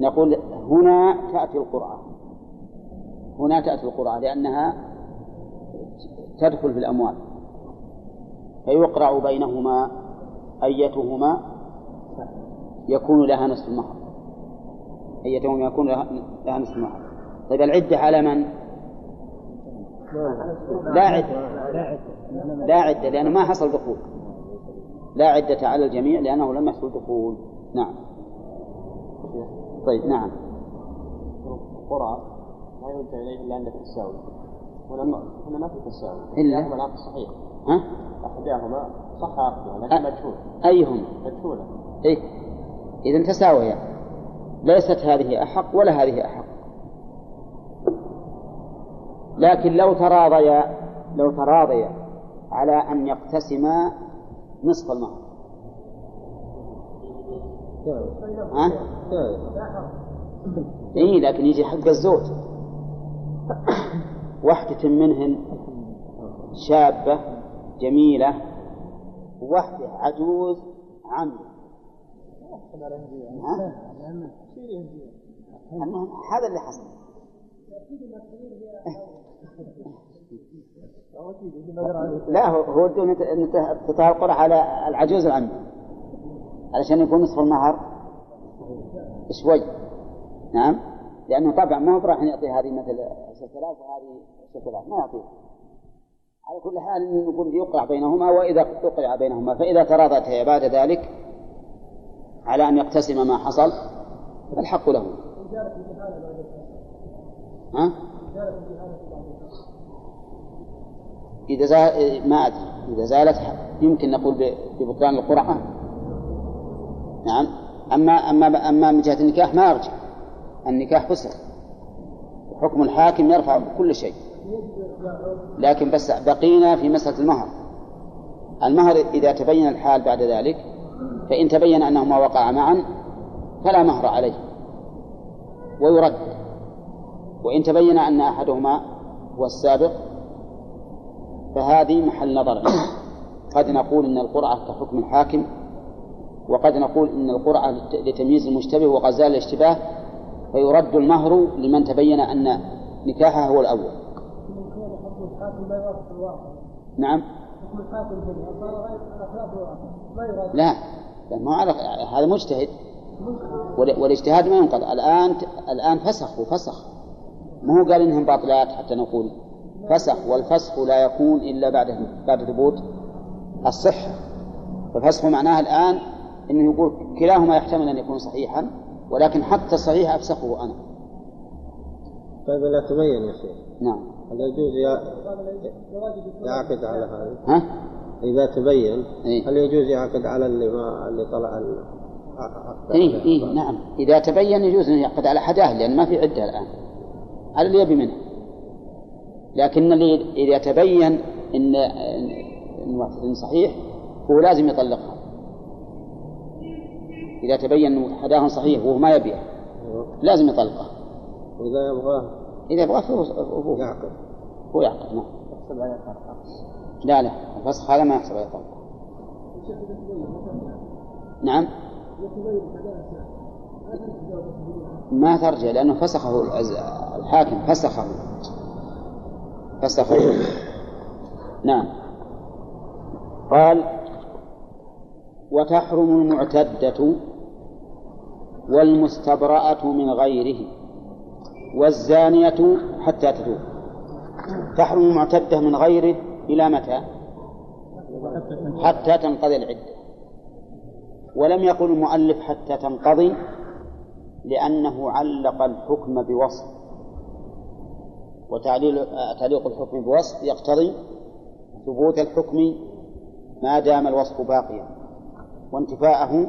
نقول هنا تأتي القرعة هنا تأتي القرعة لأنها تدخل في الأموال. فيقرع بينهما أيتهما يكون لها نصف المهر. أيتهما يكون لها نصف المهر. طيب العدة على من؟ لا عدة. لا عدة لأنه ما حصل دخول. لا عدة على الجميع لأنه لم يحصل دخول. نعم. طيب نعم. القرى لا يرجع إليه إلا عند التساوي. هنا ما في تساوي. إلا؟ إحداهما العقد صحيح. ها؟ إحداهما صح عقدها لكن مجهول أيهم؟ مجهولة إيه. إذا تساويا ليست هذه أحق ولا هذه أحق. لكن لو تراضيا لو تراضيا على أن يقتسما نصف المهر. ها؟ إيه لكن يجي حق الزوج. واحدة منهن شابة جميلة وواحدة عجوز عمي؟ المهم هذا اللي حصل. لا هو هو بدون ان تطهر القرى على العجوز العمي علشان يكون نصف المهر. شوي نعم؟ لأنه طبعا ما هو راح يعطي هذه مثل 6000 وهذه 6000 ما يعطيها. على كل حال نقول يقرع بينهما وإذا أقرع بينهما فإذا تراضت بعد ذلك على أن يقتسم ما حصل فالحق له. ها؟ إذا زال ما أدري. إذا زالت يمكن نقول ببطلان القرعة. نعم. أما أما أما من جهة النكاح ما يرجع النكاح فسخ. حكم الحاكم يرفع كل شيء. لكن بس بقينا في مسألة المهر. المهر إذا تبين الحال بعد ذلك فإن تبين أنهما وقعا معا فلا مهر عليه. ويرد. وإن تبين أن أحدهما هو السابق فهذه محل نظر. قد نقول إن القرعة كحكم الحاكم وقد نقول إن القرعة لتمييز المشتبه وقد زال الاشتباه فيرد المهر لمن تبين أن نكاحه هو الأول. نعم. لا ما على هذا مجتهد. والاجتهاد ما ينقض. الآن الآن فسخ وفسخ. ما هو قال إنهم باطلات حتى نقول. فسخ والفسخ لا يكون إلا بعد بعد ثبوت الصحة. ففسخ معناه الآن إنه يقول كلاهما يحتمل أن يكون صحيحا ولكن حتى الصحيح أفسخه أنا. طيب لا تبين يا شيخ. نعم. هل يجوز يعقد على هذا؟ ها؟ إذا تبين إيه؟ هل يجوز يعقد على اللي ما اللي طلع ال... إيه إيه نعم. إذا تبين يجوز أن يعقد على حداه لأن ما في عدة الآن. على اللي يبي منه. لكن اللي إذا تبين إن إن صحيح هو لازم يطلقها. إذا تبين أنه حداه صحيح وهو ما يبيع لازم يطلقه. وإذا يبغاه إذا فهو هو يعقد هو يعقد نعم. لا لا الفسخ هذا ما يحسب عليه طلق نعم. ما ترجع لأنه فسخه الحاكم فسخه. فسخه. نعم. قال وتحرم المعتدة والمستبرأة من غيره. والزانية حتى تتوب تحرم المعتدة من غيره إلى متى؟ حتى تنقضي العدة. ولم يقل المؤلف حتى تنقضي لأنه علق الحكم بوصف. وتعليل تعليق الحكم بوصف يقتضي ثبوت الحكم ما دام الوصف باقيا. وانتفاءه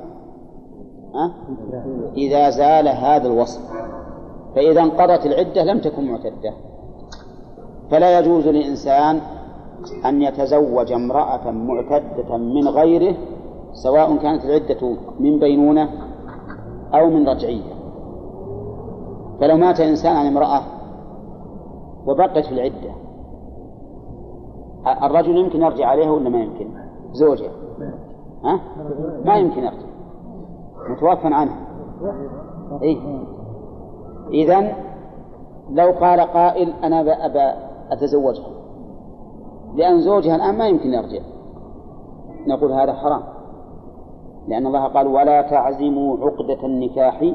إذا زال هذا الوصف. فإذا انقضت العدة لم تكن معتدة فلا يجوز لإنسان أن يتزوج امرأة معتدة من غيره سواء كانت العدة من بينونة أو من رجعية فلو مات إنسان عن امرأة وبقت في العدة الرجل يمكن يرجع عليها ولا ما يمكن؟ زوجها ها؟ ما يمكن يرجع متوفى عنها إيه؟ إذا لو قال قائل أنا أبى أتزوجها. لأن زوجها الآن ما يمكن يرجع. نقول هذا حرام. لأن الله قال ولا تعزموا عقدة النكاح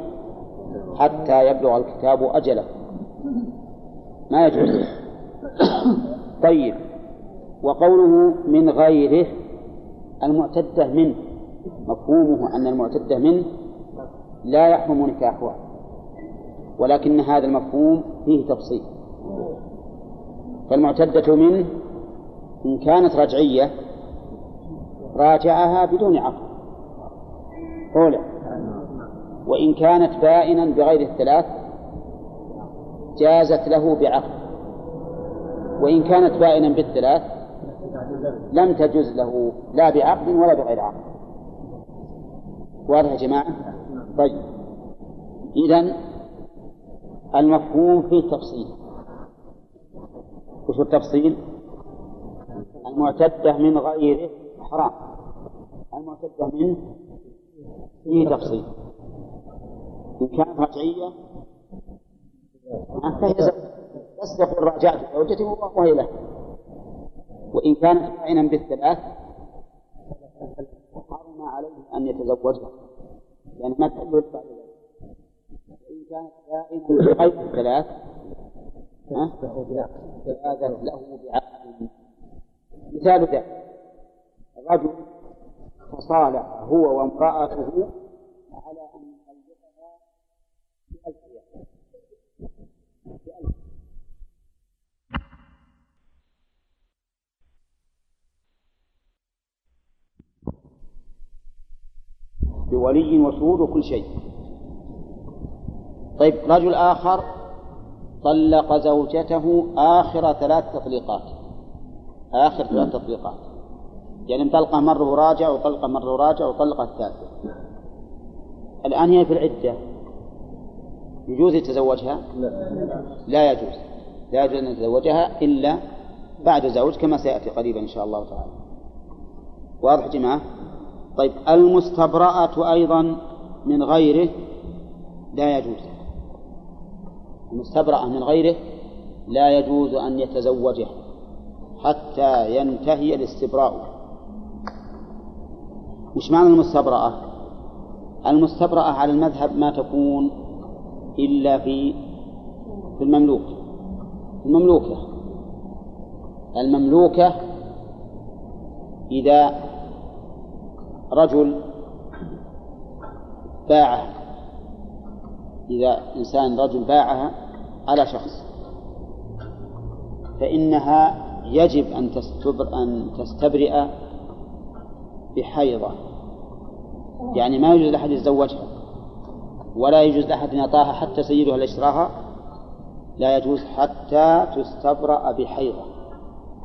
حتى يبلغ الكتاب أجله. ما يجوز. طيب. وقوله من غيره المعتدة منه مفهومه أن المعتدة منه لا يحرم نكاحها. ولكن هذا المفهوم فيه تفصيل. فالمعتدة منه إن كانت رجعية راجعها بدون عقد أولى وإن كانت بائنا بغير الثلاث جازت له بعقد وإن كانت بائنا بالثلاث لم تجز له لا بعقد ولا بغير عقد واضح يا جماعة؟ طيب. إذا المفهوم فيه تفصيل وش التفصيل؟ المعتدة من غيره حرام. المعتدة منه فيه تفصيل. إن كانت رجعية فهي زوجة. بس يقول راجعت زوجتي وهي له. وإن كانت باينا بالثلاث حرم عليه أن يتزوجها. يعني ما تحل بعد وإن كانت باينا بغير الثلاث؟ جازت له بعقد مثال ذلك رجل تصالح هو وامرأته على أن يطلقها بألف ريال بألف بولي وشهود وكل شيء طيب رجل آخر طلق زوجته آخر ثلاث تطليقات. آخر ثلاث تطليقات. يعني مطلقة مرة وراجع وطلقة مرة وراجع وطلقة الثالثة. الآن هي في العدة. يجوز يتزوجها؟ لا. يجوز. لا يجوز أن يتزوجها إلا بعد زوج كما سيأتي قريبا إن شاء الله تعالى. واضح جماعة؟ طيب المستبرأة أيضا من غيره لا يجوز. المستبرأة من غيره لا يجوز أن يتزوجه حتى ينتهي الاستبراء وش معنى المستبرأة؟ المستبرأة على المذهب ما تكون إلا في في المملوك المملوكة المملوكة إذا رجل باعها إذا إنسان رجل باعها على شخص. فإنها يجب أن أن تستبرئ بحيضة. يعني ما يجوز لأحد يتزوجها ولا يجوز لأحد يعطاها حتى سيدها ليشتراها لا يجوز حتى تستبرأ بحيضة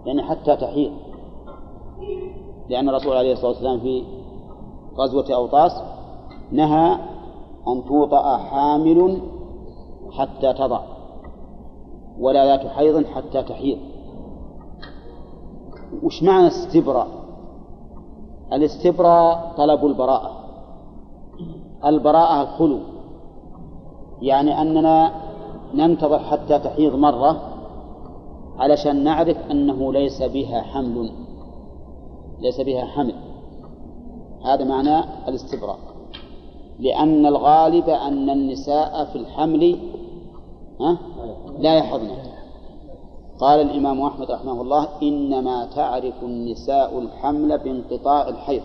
يعني حتى تحيض. لأن الرسول عليه الصلاة والسلام في غزوة أوطاس نهى أن توطأ حامل حتى تضع. ولا ذات حيض حتى تحيض. وش معنى الاستبراء؟ الاستبراء طلب البراءة. البراءة الخلو يعني أننا ننتظر حتى تحيض مرة علشان نعرف أنه ليس بها حمل. ليس بها حمل. هذا معنى الاستبراء. لأن الغالب أن النساء في الحمل ها؟ لا يحضن. قال الإمام أحمد رحمه الله إنما تعرف النساء الحمل بانقطاع الحيض.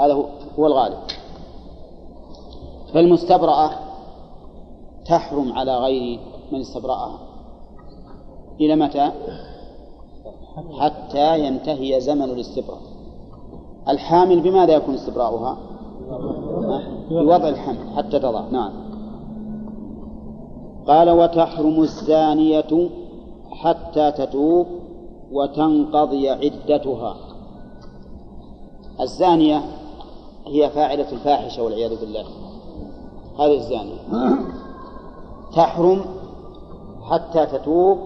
هذا هو الغالب. فالمستبرأة تحرم على غير من استبرأها. إلى متى؟ حتى ينتهي زمن الاستبراء. الحامل بماذا يكون استبراؤها؟ بوضع الحمل حتى تضع. نعم. قال وتحرم الزانية حتى تتوب وتنقضي عدتها. الزانية هي فاعلة الفاحشة والعياذ بالله. هذه الزانية. تحرم حتى تتوب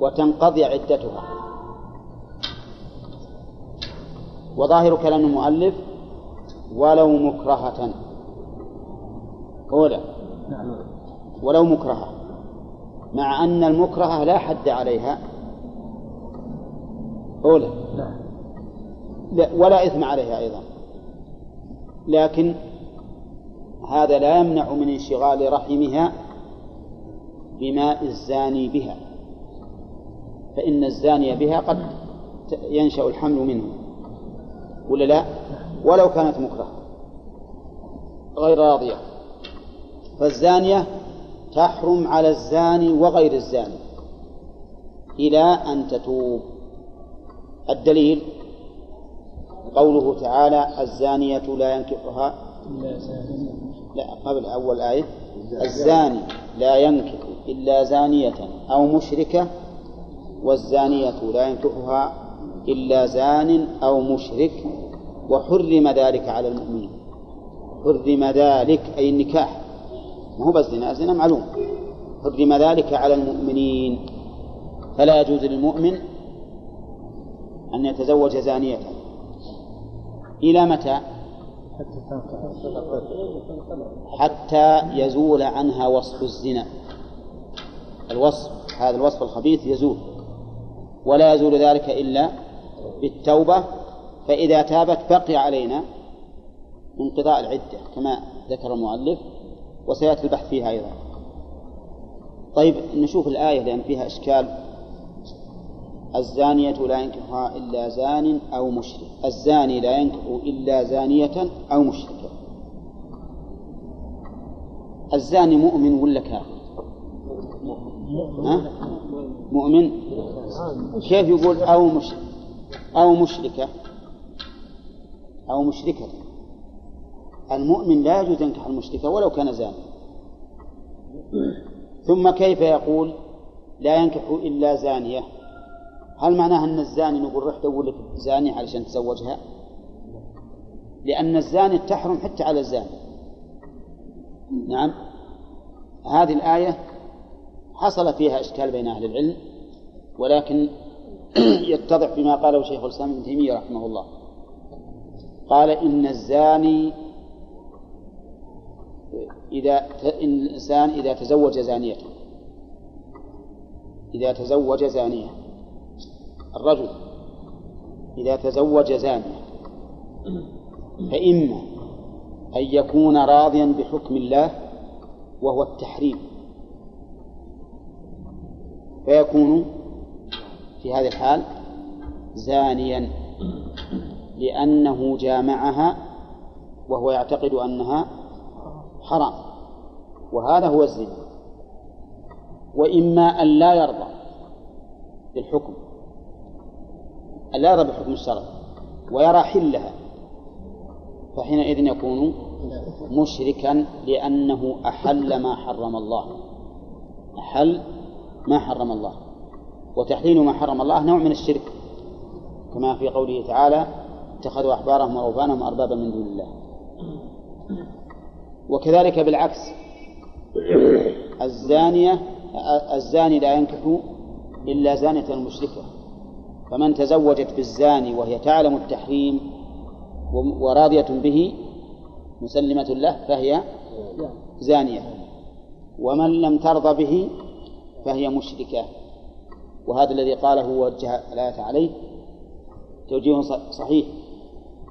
وتنقضي عدتها. وظاهر كلام المؤلف ولو مكرهة. أولى ولو مكرهة مع أن المكرهة لا حد عليها. أولى. لا ولا إثم عليها أيضا. لكن هذا لا يمنع من انشغال رحمها بماء الزاني بها. فإن الزاني بها قد ينشأ الحمل منه. ولا لا؟ ولو كانت مكرهة. غير راضية. فالزانية تحرم على الزاني وغير الزاني. إلى أن تتوب. الدليل قوله تعالى الزانية لا ينكحها. لا قبل أول آية. الزاني لا ينكح إلا زانية أو مشركة والزانية لا ينكحها إلا زان أو مشرك وحرم ذلك على المؤمنين. حرم ذلك أي النكاح. ما هو بس زنا الزنا معلوم. حرم ذلك على المؤمنين. فلا يجوز للمؤمن أن يتزوج زانية. إلى متى؟ حتى يزول عنها وصف الزنا. الوصف هذا الوصف الخبيث يزول. ولا يزول ذلك إلا بالتوبة. فإذا تابت بقي علينا انقضاء العدة كما ذكر المؤلف. وسيأتي البحث فيها أيضا. طيب نشوف الآية لأن فيها إشكال. الزانية لا ينكحها إلا زان أو مشرك. الزاني لا ينكح إلا زانية أو مشركة الزاني مؤمن ولا كافر؟ ها؟ مؤمن؟ كيف يقول أو مش أو مشركة؟ أو مشركة. المؤمن لا يجوز ينكح المشركة ولو كان زاني ثم كيف يقول لا ينكح إلا زانية؟ هل معناها أن الزاني نقول روح دور لك زانية علشان تزوجها؟ لأن الزاني تحرم حتى على الزاني. نعم. هذه الآية حصل فيها إشكال بين أهل العلم ولكن يتضح فيما قاله شيخ الإسلام ابن تيمية رحمه الله. قال إن الزاني إذا إن الإنسان إذا تزوج زانية إذا تزوج زانية الرجل إذا تزوج زانية فإما أن يكون راضيا بحكم الله وهو التحريم فيكون في هذه الحال زانيا لأنه جامعها وهو يعتقد أنها حرام وهذا هو الزنا. وإما أن لا يرضى بالحكم أن لا يرضى بحكم الشرع ويرى حلها فحينئذ يكون مشركا لأنه أحل ما حرم الله. أحل ما حرم الله. وتحليل ما حرم الله نوع من الشرك. كما في قوله تعالى اتخذوا أحبارهم ورهبانهم أربابا من دون الله. وكذلك بالعكس. الزانية الزاني لا ينكح إلا زانية مشركة فمن تزوجت بالزاني وهي تعلم التحريم وراضية به مسلمة له فهي زانية. ومن لم ترضى به فهي مشركة. وهذا الذي قاله ووجه الآية عليه توجيه صحيح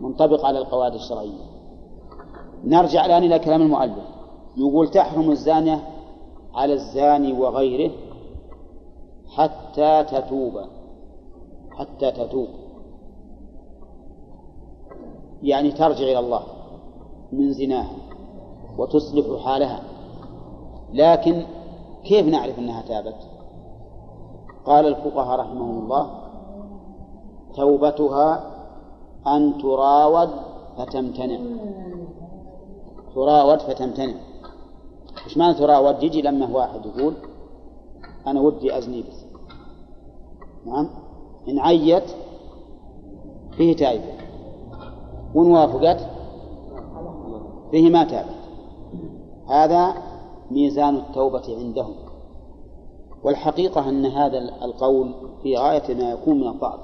منطبق على القواعد الشرعية. نرجع الآن إلى كلام المؤلف. يقول تحرم الزانية على الزاني وغيره حتى تتوب. حتى تتوب. يعني ترجع إلى الله من زناها وتصلح حالها. لكن كيف نعرف أنها تابت؟ قال الفقهاء رحمهم الله توبتها أن تراود فتمتنع. تراود فتمتنع. إيش معنى تراود يجي لما واحد يقول أنا ودي أزني بس. نعم؟ إن عيت فيه تائبة وإن وافقت فيه ما تابت هذا ميزان التوبة عندهم. والحقيقة أن هذا القول في غاية ما يكون من الضعف.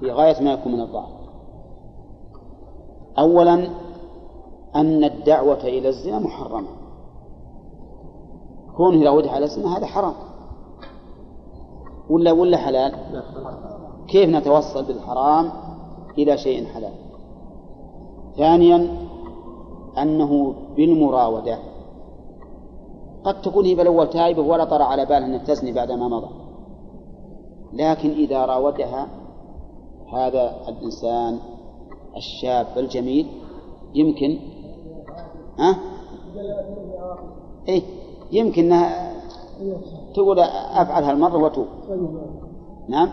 في غاية ما يكون من الضعف. أولا أن الدعوة إلى الزنا محرمة. كونه يراودها على الزنا هذا حرام. ولا ولا حلال؟ كيف نتوصل بالحرام إلى شيء حلال؟ ثانيا أنه بالمراودة. قد تكون هي بالأول تائبة ولا طرى على بالها أن تزني بعد ما مضى. لكن إذا راودها هذا الإنسان الشاب الجميل يمكن ها؟ إيه يمكن أنها تقول أفعل هالمرة وأتوب. نعم؟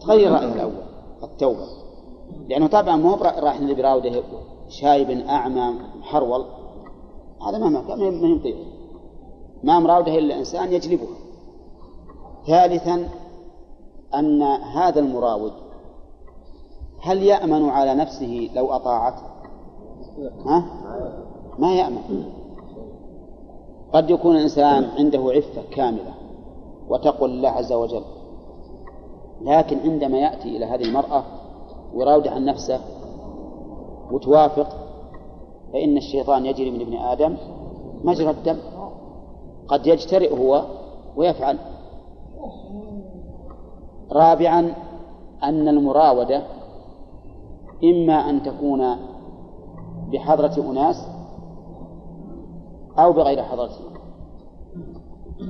تغير رأيه الأول التوبة. لأنه طبعا مو راح اللي براوده شايب أعمى محرول هذا ما ما ما يطيق ما مراوده إلا إنسان يجلبه ثالثا أن هذا المراود هل يأمن على نفسه لو أطاعته؟ ها؟ ما يأمن. قد يكون الإنسان عنده عفة كاملة وتقوى الله عز وجل لكن عندما يأتي إلى هذه المرأة ويراود عن نفسه وتوافق فإن الشيطان يجري من ابن آدم مجرى الدم. قد يجترئ هو ويفعل. رابعا أن المراودة إما أن تكون بحضرة أناس أو بغير حضرتهم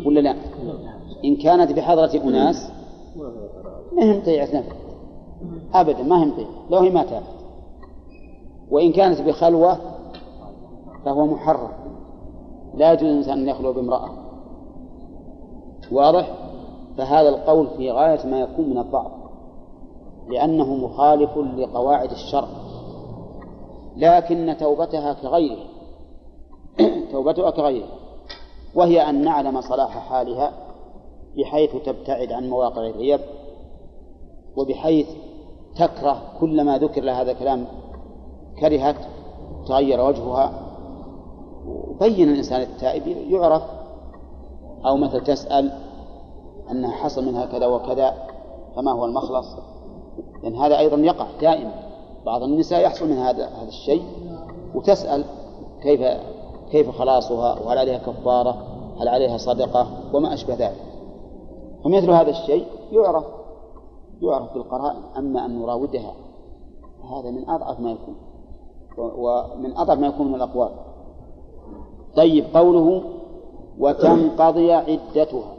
ولا لا؟ إن كانت بحضرة أناس ما هي مطيعة نفس أبدا ما هي مطيعة لو هي ما وإن كانت بخلوة فهو محرم. لا يجوز الإنسان أن يخلو بامرأة. واضح؟ فهذا القول في غاية ما يكون من الضعف. لأنه مخالف لقواعد الشرع. لكن توبتها كغيره. توبتها كغيره. وهي أن نعلم صلاح حالها بحيث تبتعد عن مواقع الريب وبحيث تكره كل ما ذكر لها هذا الكلام كرهت تغير وجهها. وبين الإنسان التائب يعرف. أو مثل تسأل أنها حصل منها كذا وكذا فما هو المخلص؟ لأن هذا أيضا يقع دائما. بعض النساء يحصل من هذا هذا الشيء وتسأل كيف كيف خلاصها؟ وهل عليها كفارة؟ هل عليها صدقة؟ وما أشبه ذلك. فمثل هذا الشيء يعرف يعرف بالقرائن أما أن نراودها هذا من أضعف ما يكون. ومن أضعف ما يكون من الأقوال. طيب قوله وتنقضي عدتها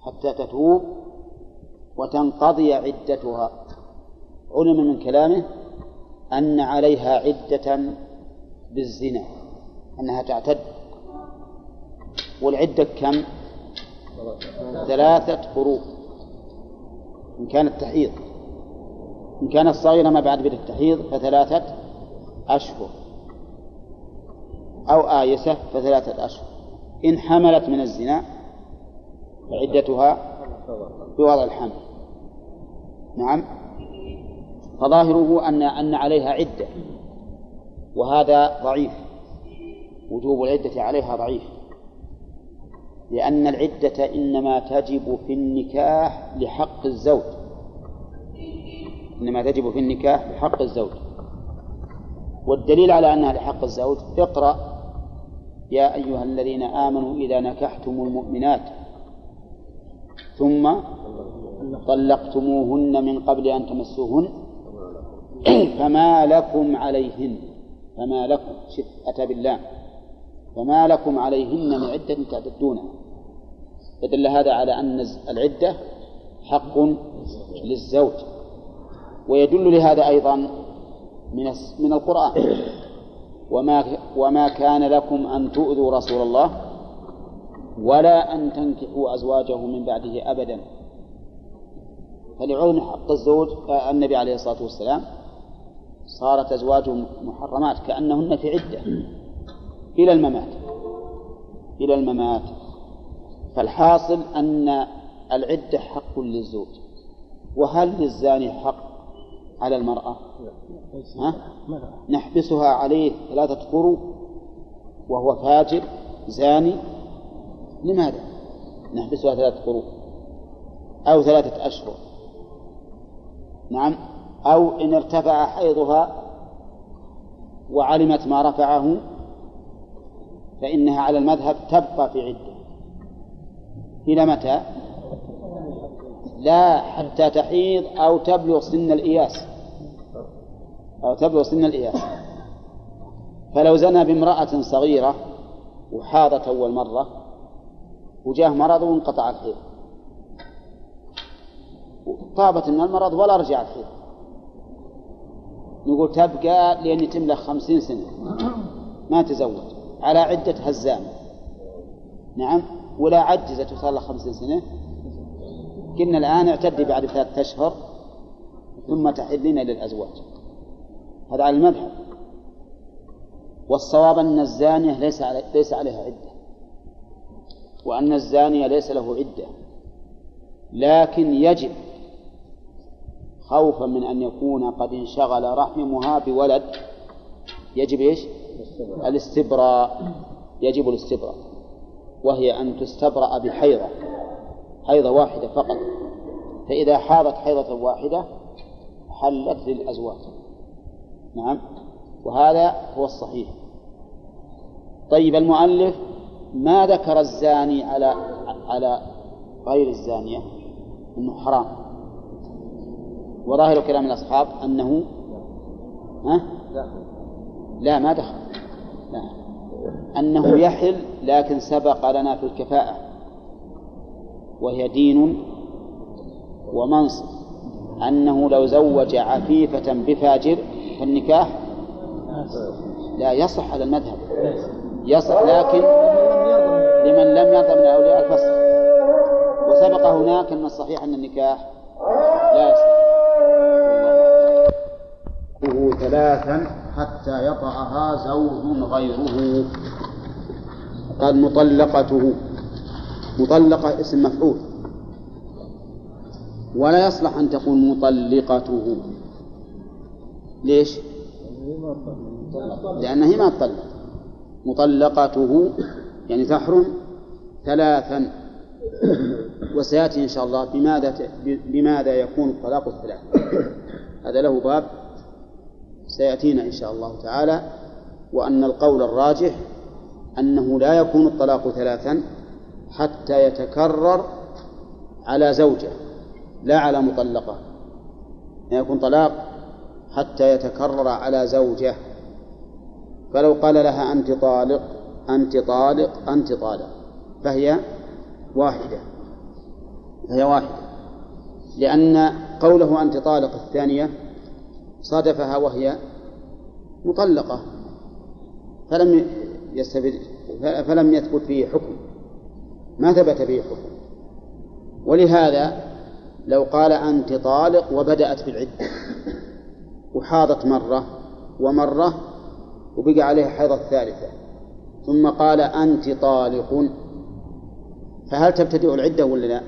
حتى تتوب وتنقضي عدتها. علم من كلامه أن عليها عدة بالزنا أنها تعتد. والعدة كم؟ ثلاثة قروء إن كانت تحيض إن كانت صغيرة ما بعد بدء التحيض فثلاثة أشهر أو آيسة فثلاثة أشهر. إن حملت من الزنا فعدتها بوضع الحمل. نعم؟ فظاهره أن أن عليها عدة وهذا ضعيف وجوب العدة عليها ضعيف لأن العدة إنما تجب في النكاح لحق الزوج إنما تجب في النكاح لحق الزوج. والدليل على أنها لحق الزوج اقرأ يا أيها الذين آمنوا إذا نكحتم المؤمنات ثم طلقتموهن من قبل أن تمسوهن. فما لكم عليهن فما لكم شف أتى بالله فما لكم عليهن من عدة تعتدونها فدل هذا على أن العدة حق للزوج. ويدل لهذا أيضا من من القرآن. وما وما كان لكم أن تؤذوا رسول الله ولا أن تنكحوا أزواجه من بعده أبدا. فلعلم حق الزوج آه، النبي عليه الصلاة والسلام. صارت أزواجه محرمات كأنهن في عدة. إلى الممات. إلى الممات. فالحاصل أن العدة حق للزوج. وهل للزاني حق على المرأة؟ ها؟ نحبسها عليه ثلاثة قروء وهو فاجر زاني. لماذا؟ نحبسها ثلاثة قروء أو ثلاثة أشهر. نعم. أو إن ارتفع حيضها وعلمت ما رفعه فإنها على المذهب تبقى في عدة. إلى متى؟ لا حتى تحيض أو تبلغ سن الإياس. أو تبلغ سن الإياس. فلو زنى بامرأة صغيرة وحاضت أول مرة وجاه مرض وانقطع الحيض. طابت من المرض ولا رجع الحيض نقول تبقى لأن تملك خمسين سنة. ما تزوج. على عدة هزام. نعم. ولا عجزت وصار لها خمسين سنة. قلنا الآن اعتدي بعد ثلاثة أشهر ثم تحلين إلى الأزواج هذا على المذهب. والصواب أن الزانية ليس علي ليس عليها عدة. وأن الزانية ليس له عدة. لكن يجب خوفا من أن يكون قد انشغل رحمها بولد. يجب إيش؟ الاستبراء. يجب الاستبراء. وهي أن تستبرأ بحيضة. حيضة واحدة فقط. فإذا حاضت حيضة واحدة حلت للأزواج. نعم. وهذا هو الصحيح. طيب المؤلف ما ذكر الزاني على على غير الزانية؟ أنه حرام. وظاهر كلام الأصحاب أنه ها؟ لا ما دخل. لا. أنه يحل لكن سبق لنا في الكفاءة. وهي دين ومنصب. أنه لو زوج عفيفة بفاجر فالنكاح لا يصح على المذهب. يصح لكن لمن لم يرضى من أولياء الفصل. وسبق هناك أن الصحيح أن النكاح لا يصح. ثلاثا حتى يطأها زوج غيره. قال مطلقته. مطلقة اسم مفعول. ولا يصلح أن تقول مطلقته. ليش؟ لأنها هي ما تطلق مطلقته يعني تحرم ثلاثا. وسيأتي إن شاء الله بماذا بماذا يكون الطلاق الثلاث. هذا له باب. سيأتينا إن شاء الله تعالى وأن القول الراجح أنه لا يكون الطلاق ثلاثا حتى يتكرر على زوجة لا على مطلقة يكون طلاق حتى يتكرر على زوجة. فلو قال لها أنت طالق أنت طالق أنت طالق فهي واحدة فهي واحدة لأن قوله أنت طالق الثانية صادفها وهي مطلقة فلم يستبد فلم يثبت فيه حكم ما ثبت فيه حكم ولهذا لو قال أنت طالق وبدأت في العدة وحاضت مرة ومرة وبقى عليها حيضة الثالثة ثم قال أنت طالق فهل تبتدئ العدة ولا لا؟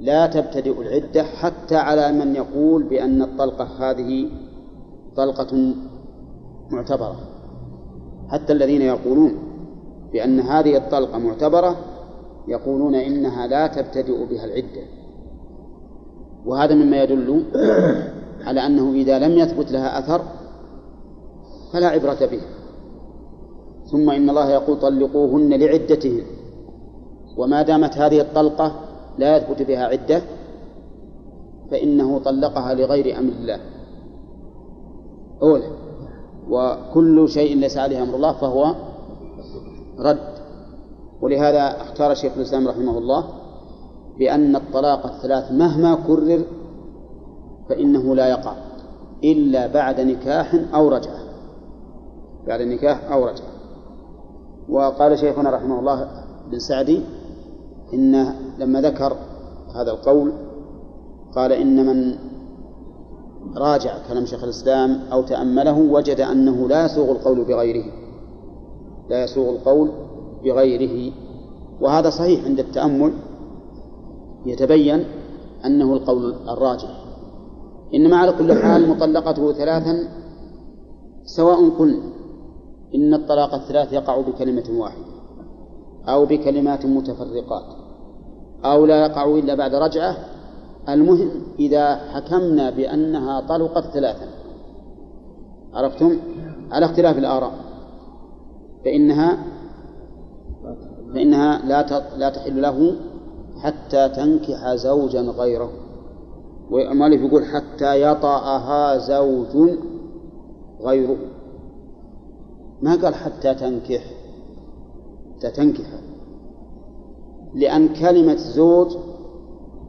لا تبتدئ العدة حتى على من يقول بأن الطلقة هذه طلقة معتبرة. حتى الذين يقولون بأن هذه الطلقة معتبرة يقولون إنها لا تبتدئ بها العدة. وهذا مما يدل على أنه إذا لم يثبت لها أثر فلا عبرة به. ثم إن الله يقول طلقوهن لعدتهن. وما دامت هذه الطلقة لا يثبت بها عدة فإنه طلقها لغير أمر الله. أولى وكل شيء ليس عليه أمر الله فهو رد. ولهذا اختار شيخ الإسلام رحمه الله بأن الطلاق الثلاث مهما كرر فإنه لا يقع إلا بعد نكاح أو رجعة. بعد نكاح أو رجعة. وقال شيخنا رحمه الله بن سعدي إن لما ذكر هذا القول قال إن من راجع كلام شيخ الإسلام أو تأمله وجد أنه لا يسوغ القول بغيره. لا يسوغ القول بغيره. وهذا صحيح عند التأمل. يتبين أنه القول الراجح. إنما على كل حال مطلقته ثلاثا سواء قلنا إن الطلاق الثلاث يقع بكلمة واحدة. أو بكلمات متفرقات أو لا يقع إلا بعد رجعة. المهم إذا حكمنا بأنها طلقت ثلاثا. عرفتم؟ على اختلاف الآراء. فإنها فإنها لا لا تحل له حتى تنكح زوجا غيره. والمؤلف يقول حتى يطأها زوج غيره. ما قال حتى تنكح؟ حتى تنكح. لأن كلمة زوج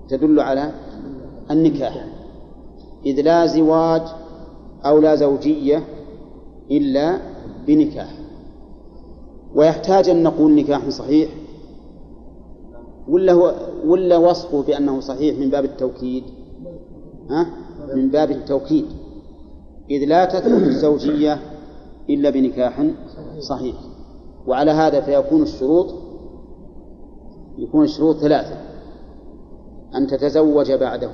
تدل على النكاح. إذ لا زواج أو لا زوجية إلا بنكاح. ويحتاج أن نقول نكاح صحيح؟ ولا هو ولا وصفه بأنه صحيح من باب التوكيد؟ ها؟ من باب التوكيد. إذ لا تثبت الزوجية إلا بنكاح صحيح. وعلى هذا فيكون الشروط يكون الشروط ثلاثة أن تتزوج بعده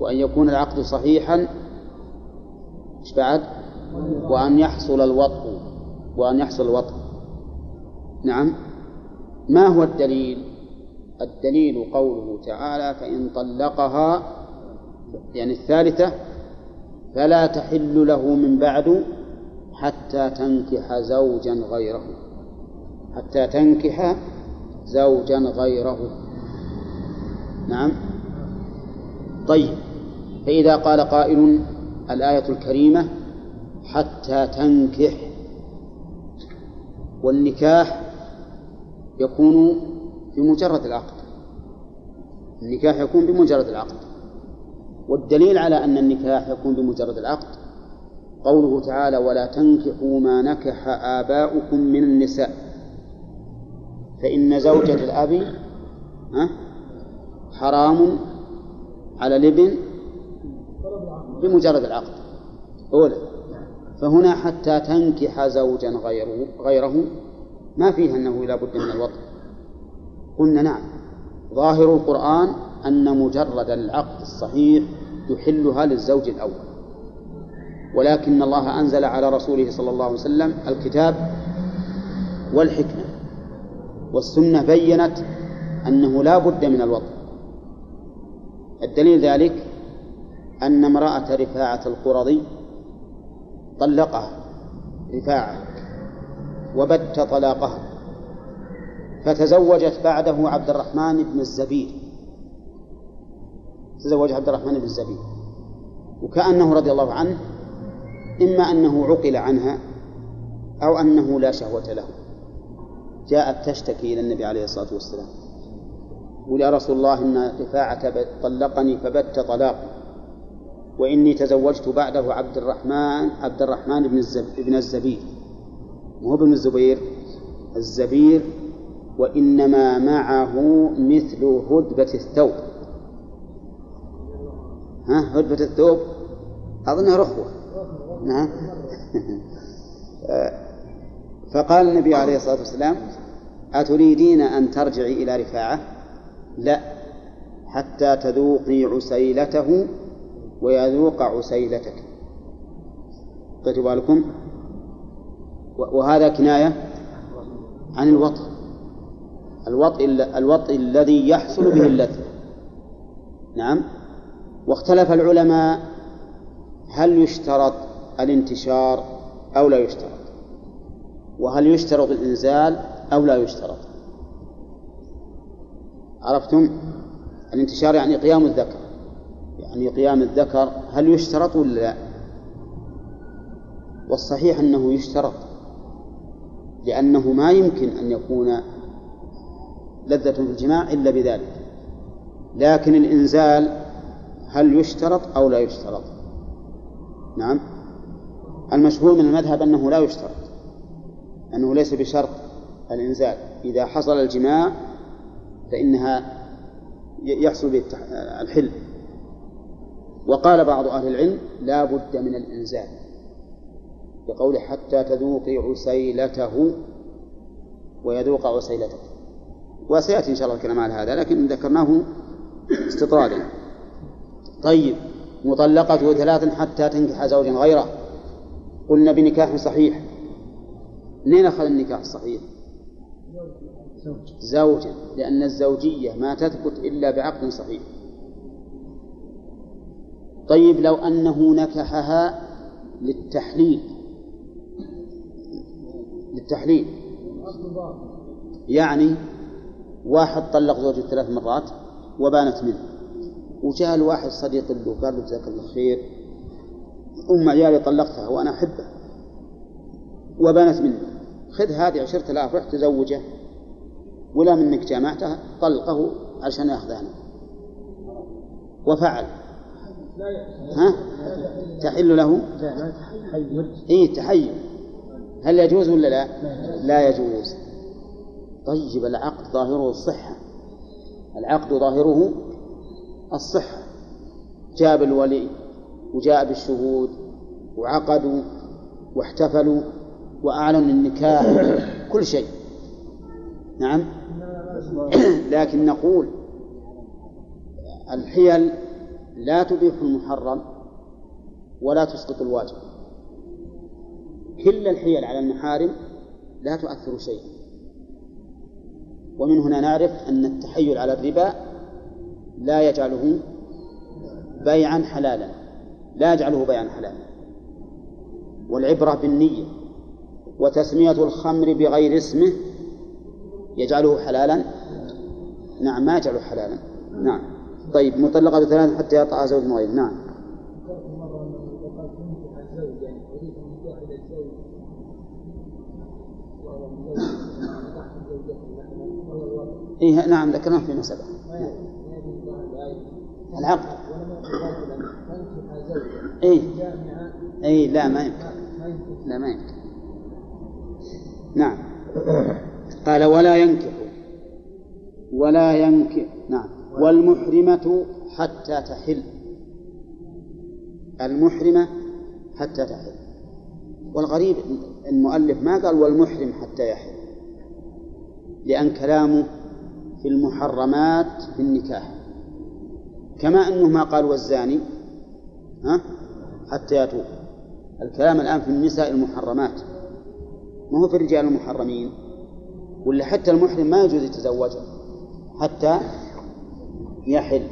وأن يكون العقد صحيحا إيش بعد؟ وأن يحصل الوطء وأن يحصل الوطء نعم ما هو الدليل؟ الدليل قوله تعالى فإن طلقها يعني الثالثة فلا تحل له من بعد حتى تنكح زوجا غيره. حتى تنكح زوجا غيره. نعم. طيب. فإذا قال قائل الآية الكريمة حتى تنكح والنكاح يكون بمجرد العقد. النكاح يكون بمجرد العقد. والدليل على أن النكاح يكون بمجرد العقد قوله تعالى ولا تنكحوا ما نكح آباؤكم من النساء. فإن زوجة الأب حرام على الابن بمجرد العقد. أولى فهنا حتى تنكح زوجا غيره غيره ما فيها أنه لا بد من الوطن قلنا نعم. ظاهر القرآن أن مجرد العقد الصحيح يحلها للزوج الأول. ولكن الله أنزل على رسوله صلى الله عليه وسلم الكتاب والحكمة والسنة بينت أنه لا بد من الوطن. الدليل ذلك أن امرأة رفاعة القرظي طلقها رفاعة وبت طلاقها فتزوجت بعده عبد الرحمن بن الزبير. تزوج عبد الرحمن بن الزبير وكأنه رضي الله عنه إما أنه عقل عنها أو أنه لا شهوة له. جاءت تشتكي إلى النبي عليه الصلاة والسلام. قل يا رسول الله إن رفاعة طلقني فبت طلاقي. وإني تزوجت بعده عبد الرحمن عبد الرحمن بن بن الزبير. مو بن الزبير الزبير وإنما معه مثل هدبة الثوب. ها هدبة الثوب؟ أظنها رخوة نعم. فقال النبي عليه الصلاة والسلام أتريدين أن ترجعي إلى رفاعة؟ لا حتى تذوقي عسيلته ويذوق عسيلتك. خذوا بالكم؟ وهذا كناية عن الوطء الوطء الوطء الذي يحصل به اللذة. نعم. واختلف العلماء هل يشترط الانتشار أو لا يشترط. وهل يشترط الإنزال أو لا يشترط؟ عرفتم؟ الانتشار يعني قيام الذكر. يعني قيام الذكر هل يشترط ولا لا؟ والصحيح أنه يشترط لأنه ما يمكن أن يكون لذة في الجماع إلا بذلك. لكن الإنزال هل يشترط أو لا يشترط؟ نعم. المشهور من المذهب أنه لا يشترط أنه ليس بشرط الإنزال. إذا حصل الجماع فإنها يحصل به الحل. وقال بعض أهل العلم لا بد من الإنزال بقوله حتى تذوقي عسيلته ويذوق عسيلته. وسيأتي إن شاء الله الكلام على هذا لكن ذكرناه استطرادا. طيب مطلقته ثلاث حتى تنكح زوجا غيره. قلنا بنكاح صحيح. منين أخذ النكاح الصحيح زوجا لأن الزوجية ما تثبت إلا بعقد صحيح. طيب لو أنه نكحها للتحليل. للتحليل. يعني واحد طلق زوجته ثلاث مرات وبانت منه. وجاء الواحد صديق له قال له جزاك الله خير. أم عيالي طلقتها وأنا أحبها وبانت منه خذ هذه عشرة آلاف روح تزوجه ولا منك جامعته طلقه عشان يأخذها. وفعل. ها؟ تحل له؟ إي تحيل. هل يجوز ولا لا؟ لا يجوز. طيب العقد ظاهره الصحة. العقد ظاهره الصحة. جاب الولي وجاء بالشهود وعقدوا واحتفلوا وأعلنوا النكاح كل شيء. نعم؟ لكن نقول الحيل لا تبيح المحرم ولا تسقط الواجب. كل الحيل على المحارم لا تؤثر شيئا. ومن هنا نعرف أن التحيل على الربا لا يجعله بيعا حلالا. لا يجعله بيعا حلالا والعبرة بالنية وتسمية الخمر بغير اسمه يجعله حلالا؟ نعم ما يجعله حلالا. نعم. طيب مطلقة بثلاث حتى يطأ زوج غير نعم. إيه نعم ذكرناه في مسألة. العقد. إيه. إيه لا ما يمكن. لا ما يمكن. نعم. قال ولا ينكح. ولا ينكح. نعم. والمحرمة حتى تحل. المحرمة حتى تحل. والغريب المؤلف ما قال والمحرم حتى يحل. لأن كلامه في المحرمات في النكاح. كما أنه ما قال والزاني. ها؟ حتى يتوب الكلام الآن في النساء المحرمات. ما هو في الرجال المحرمين؟ ولا حتى المحرم ما يجوز يتزوجها حتى يحل.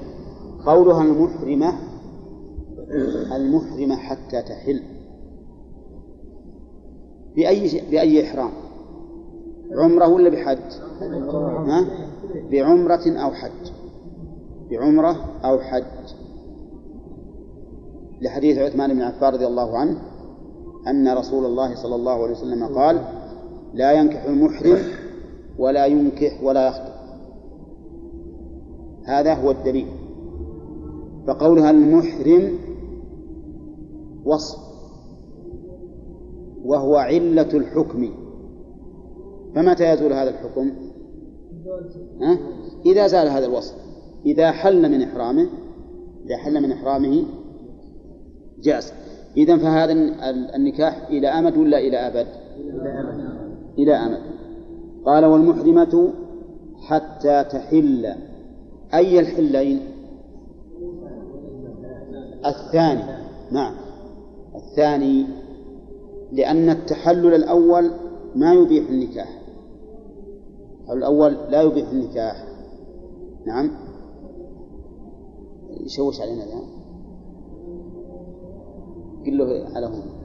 قولها المحرمة المحرمة حتى تحل. بأي بأي إحرام؟ عمرة ولا بحج؟ ها؟ بعمرة أو حج. بعمرة أو حج. لحديث عثمان بن عفان رضي الله عنه أن رسول الله صلى الله عليه وسلم قال لا ينكح المحرم ولا ينكح ولا يخطب. هذا هو الدليل. فقولها المحرم وصف وهو علة الحكم. فمتى يزول هذا الحكم؟ إذا زال هذا الوصف. إذا حل من إحرامه إذا حل من إحرامه جاز. إذا فهذا النكاح إلى أمد ولا إلى أبد؟ إلى أمد. قال والمحرمة حتى تحل. أي الحلين؟ الثاني. نعم. الثاني لأن التحلل الأول ما يبيح النكاح. الأول لا يبيح النكاح. نعم. يشوش علينا الآن. قل له على هون.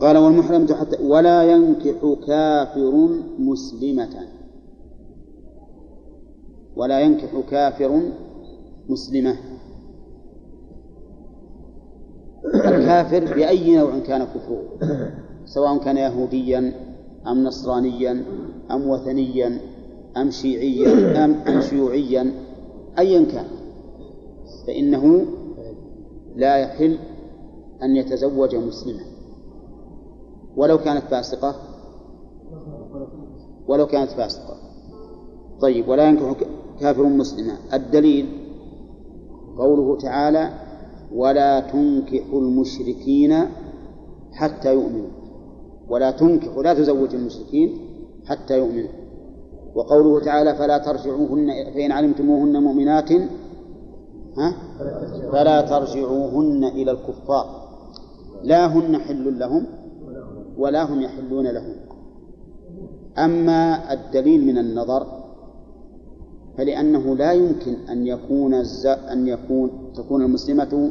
قال والمحرم حتى ولا ينكح كافر مسلمة. ولا ينكح كافر مسلمة. الكافر بأي نوع كان كفره؟ سواء كان يهوديا أم نصرانيا أم وثنيا أم شيعيا أم, شيوعيا. أيا كان فإنه لا يحل أن يتزوج مسلما. ولو كانت فاسقة ولو كانت فاسقة. طيب ولا ينكح كافر مسلما. الدليل قوله تعالى ولا تنكحوا المشركين حتى يؤمنوا ولا تنكحوا لا تزوجوا المشركين حتى يؤمنوا. وقوله تعالى فلا ترجعوهن فإن علمتموهن مؤمنات ها؟ فلا ترجعوهن إلى الكفار. لا هن حل لهم ولا هم يحلون لهم. أما الدليل من النظر فلأنه لا يمكن أن يكون الز... أن يكون تكون المسلمة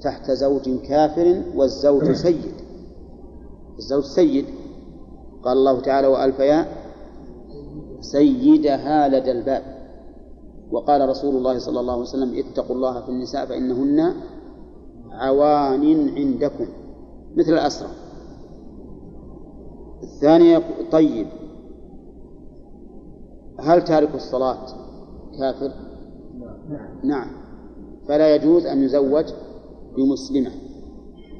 تحت زوج كافر والزوج سيد. الزوج سيد. قال الله تعالى وألفيا سيدها لدى الباب. وقال رسول الله صلى الله عليه وسلم اتقوا الله في النساء فإنهن عوان عندكم. مثل الأسرى الثانية طيب هل تارك الصلاة كافر؟ نعم. فلا يجوز أن يزوج بمسلمة.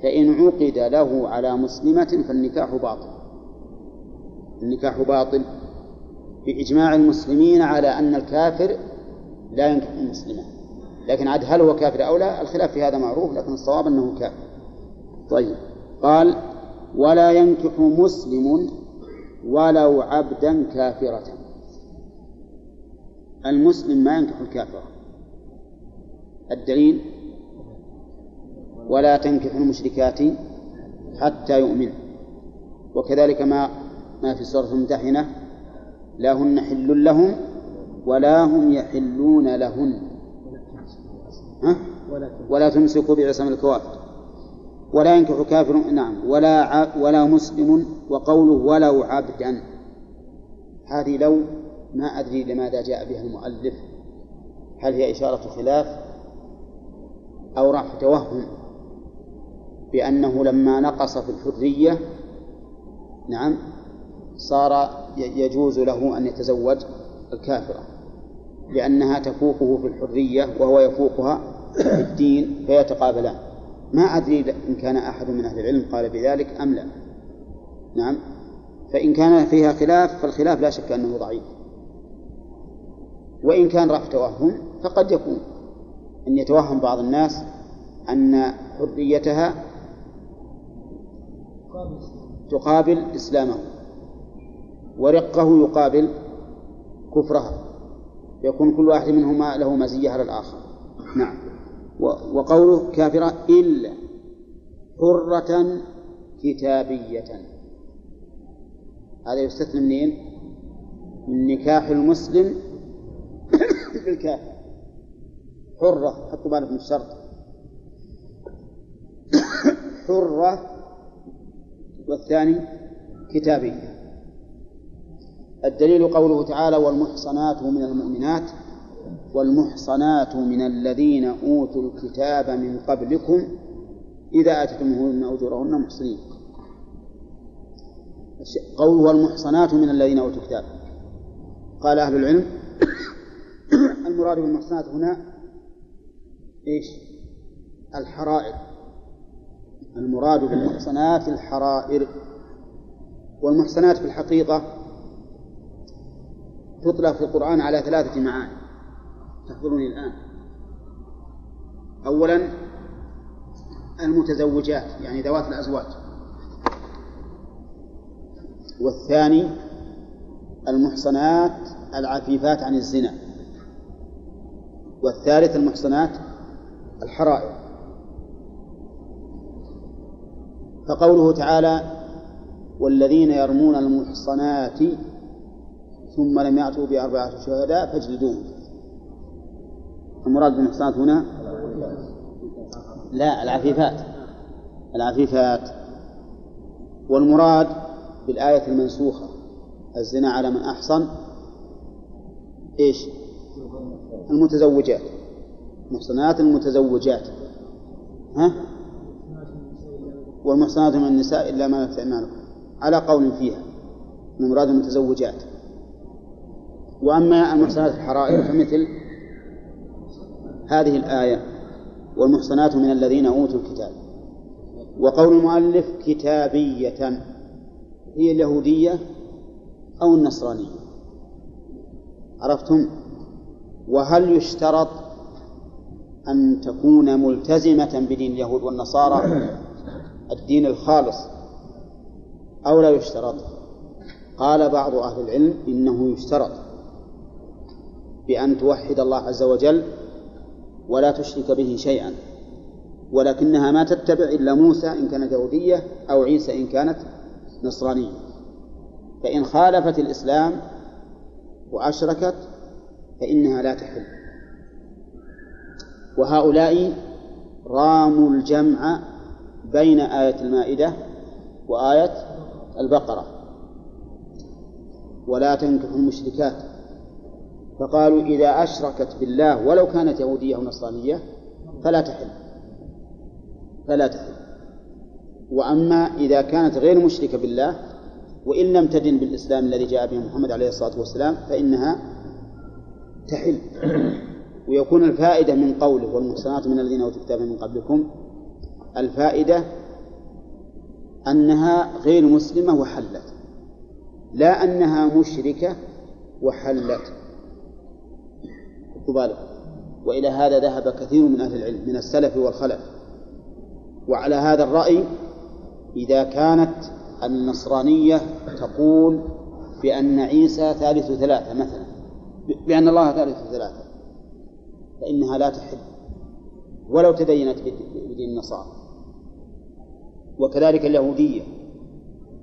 فإن عقد له على مسلمة فالنكاح باطل. النكاح باطل. بإجماع المسلمين على أن الكافر لا ينكح المسلمة. لكن عاد هل هو كافر أو لا؟ الخلاف في هذا معروف لكن الصواب أنه كافر. طيب. قال ولا ينكح مسلم ولو عبدا كافرة. المسلم ما ينكح الكافرة الدليل ولا تنكح المشركات حتى يؤمن. وكذلك ما ما في سورة الممتحنة لا هن حل لهم ولا هم يحلون لهن. ها؟ ولا تمسكوا بعصم الكوافر. ولا ينكح كافر نعم. ولا ع... ولا مسلم وقوله ولو عبدا. هذه لو ما أدري لماذا جاء بها المؤلف. هل هي إشارة خلاف أو راح توهم بأنه لما نقص في الحرية نعم صار يجوز له أن يتزوج الكافرة لأنها تفوقه في الحرية وهو يفوقها في الدين فيتقابلان. ما أدري إن كان أحد من أهل العلم قال بذلك أم لا. نعم. فإن كان فيها خلاف فالخلاف لا شك أنه ضعيف. وإن كان رفع توهم فقد يكون. أن يتوهم بعض الناس أن حريتها تقابل إسلامه. ورقه يقابل كفرها. يكون كل واحد منهما له مزية على الآخر. نعم. وقوله كافرة إلا حرة كتابية. هذا يستثنى منين؟ من نكاح المسلم بالكافر حرة حطوا بالك من الشرط. حرة والثاني كتابية. الدليل قوله تعالى والمحصنات من المؤمنات والمحصنات من الذين أوتوا الكتاب من قبلكم إذا آتيتموهن أجورهن محصنين. قوله والمحصنات من الذين أوتوا الكتاب. قال أهل العلم المراد بالمحصنات هنا إيش؟ الحرائر. المراد بالمحصنات الحرائر. والمحصنات في الحقيقة تطلق في القرآن على ثلاثة معاني. تحضرني الآن. أولا المتزوجات يعني ذوات الأزواج. والثاني المحصنات العفيفات عن الزنا. والثالث المحصنات الحرائر. فقوله تعالى والذين يرمون المحصنات ثم لم يأتوا بأربعة شهداء فاجلدوهم. المراد بالمحصنات هنا؟ لا العفيفات. العفيفات. والمراد بالآية المنسوخة الزنا على من أحصن إيش؟ المتزوجات. محصنات المتزوجات. ها؟ والمحصنات من النساء إلا ما أيمانكم على قول فيها. المراد المتزوجات. وأما المحصنات الحرائر فمثل هذه الآية والمحصنات من الذين أوتوا الكتاب. وقول المؤلف كتابية هي اليهودية أو النصرانية. عرفتم؟ وهل يشترط أن تكون ملتزمة بدين اليهود والنصارى الدين الخالص أو لا يشترط؟ قال بعض أهل العلم إنه يشترط. بأن توحد الله عز وجل ولا تشرك به شيئا ولكنها ما تتبع إلا موسى إن كانت يهودية أو عيسى إن كانت نصرانية. فإن خالفت الإسلام وأشركت فإنها لا تحل. وهؤلاء راموا الجمع بين آية المائدة وآية البقرة. ولا تنكحوا المشركات. فقالوا إذا أشركت بالله ولو كانت يهودية أو نصرانية فلا تحل. فلا تحل. وأما إذا كانت غير مشركة بالله وإن لم تدن بالإسلام الذي جاء به محمد عليه الصلاة والسلام فإنها تحل. ويكون الفائدة من قوله والمحسنات من الذين أوتوا الكتاب من قبلكم الفائدة أنها غير مسلمة وحلت. لا أنها مشركة وحلت. بالك وإلى هذا ذهب كثير من أهل العلم من السلف والخلف. وعلى هذا الرأي إذا كانت النصرانية تقول بأن عيسى ثالث ثلاثة مثلا بأن الله ثالث ثلاثة فإنها لا تحل. ولو تدينت بدين النصارى. وكذلك اليهودية.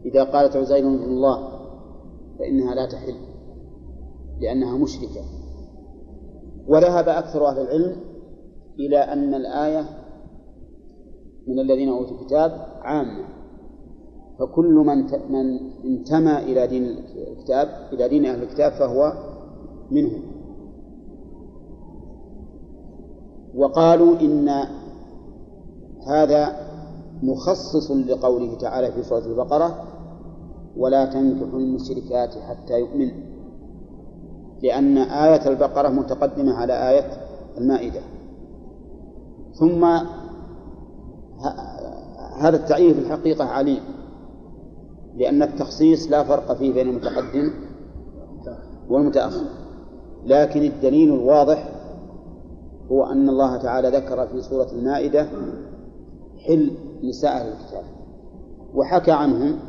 إذا قالت عزير ابن الله فإنها لا تحل لأنها مشركة. وذهب أكثر أهل العلم إلى أن الآية من الذين أوتوا الكتاب عامة. فكل من من انتمى إلى دين الكتاب إلى دين أهل الكتاب فهو منهم. وقالوا إن هذا مخصص لقوله تعالى في سورة البقرة ولا تنكحوا المشركات حتى يؤمنوا. لأن آية البقرة متقدمة على آية المائدة. ثم هذا التعريف في الحقيقة عليم لأن التخصيص لا فرق فيه بين المتقدم والمتأخر. لكن الدليل الواضح هو أن الله تعالى ذكر في سورة المائدة حل نساء أهل الكتاب وحكى عنهم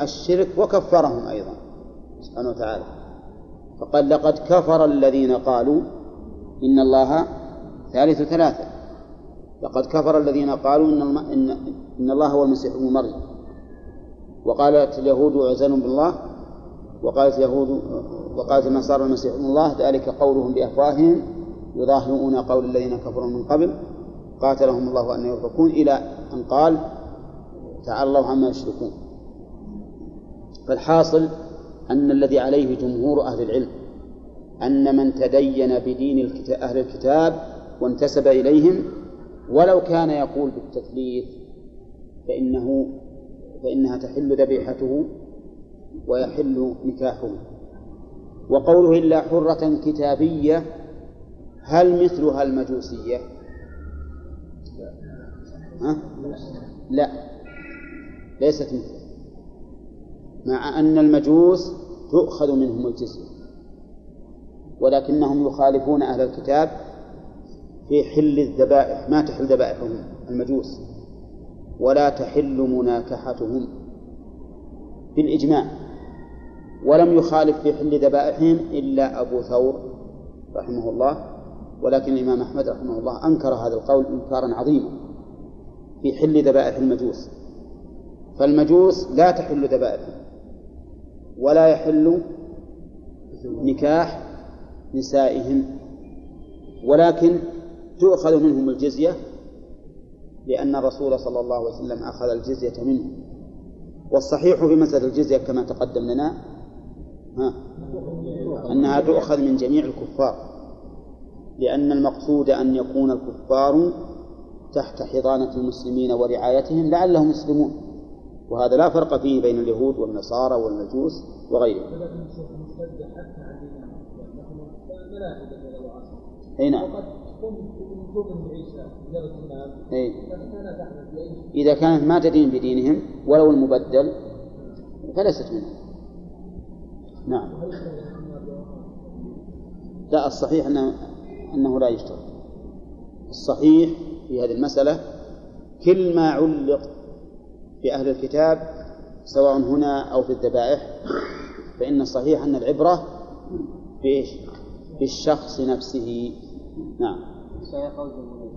الشرك وكفرهم أيضا سبحانه وتعالى. فقال لقد كفر الذين قالوا إن الله ثالث ثلاثة. لقد كفر الذين قالوا إن, إن, الله هو المسيح ابن مريم. وقالت اليهود عزير بالله وقالت اليهود وقالت النصارى المسيح ابن الله ذلك قولهم بأفواههم يضاهئون قول الذين كفروا من قبل قاتلهم الله أن يؤفكون إلى أن قال تعالى الله عما يشركون. فالحاصل أن الذي عليه جمهور أهل العلم أن من تدين بدين أهل الكتاب وانتسب إليهم ولو كان يقول بالتثليث فإنه فإنها تحل ذبيحته ويحل نكاحه وقوله إلا حرة كتابية هل مثلها المجوسية؟ ها؟ لا ليست مثلها مع أن المجوس تؤخذ منهم الجزية. ولكنهم يخالفون أهل الكتاب في حل الذبائح ما تحل ذبائحهم المجوس. ولا تحل مناكحتهم بالإجماع. ولم يخالف في حل ذبائحهم إلا أبو ثور رحمه الله. ولكن الإمام أحمد رحمه الله أنكر هذا القول إنكارا عظيما في حل ذبائح المجوس. فالمجوس لا تحل ذبائحهم ولا يحل نكاح نسائهم ولكن تؤخذ منهم الجزية لأن الرسول صلى الله عليه وسلم أخذ الجزية منهم. والصحيح في مسألة الجزية كما تقدم لنا ها أنها تؤخذ من جميع الكفار لأن المقصود أن يكون الكفار تحت حضانة المسلمين ورعايتهم لعلهم يسلمون. وهذا لا فرق فيه بين اليهود والنصارى والمجوس وغيرهم. أي نعم. أي. إذا كانت ما تدين بدينهم ولو المبدل فليست منهم. نعم. لا الصحيح أنه, أنه لا يشترط. الصحيح في هذه المسألة كل ما علق في أهل الكتاب سواء هنا أو في الذبائح فإن الصحيح أن العبرة بإيش؟ بالشخص نفسه. نعم. صحيح قول الجمهور.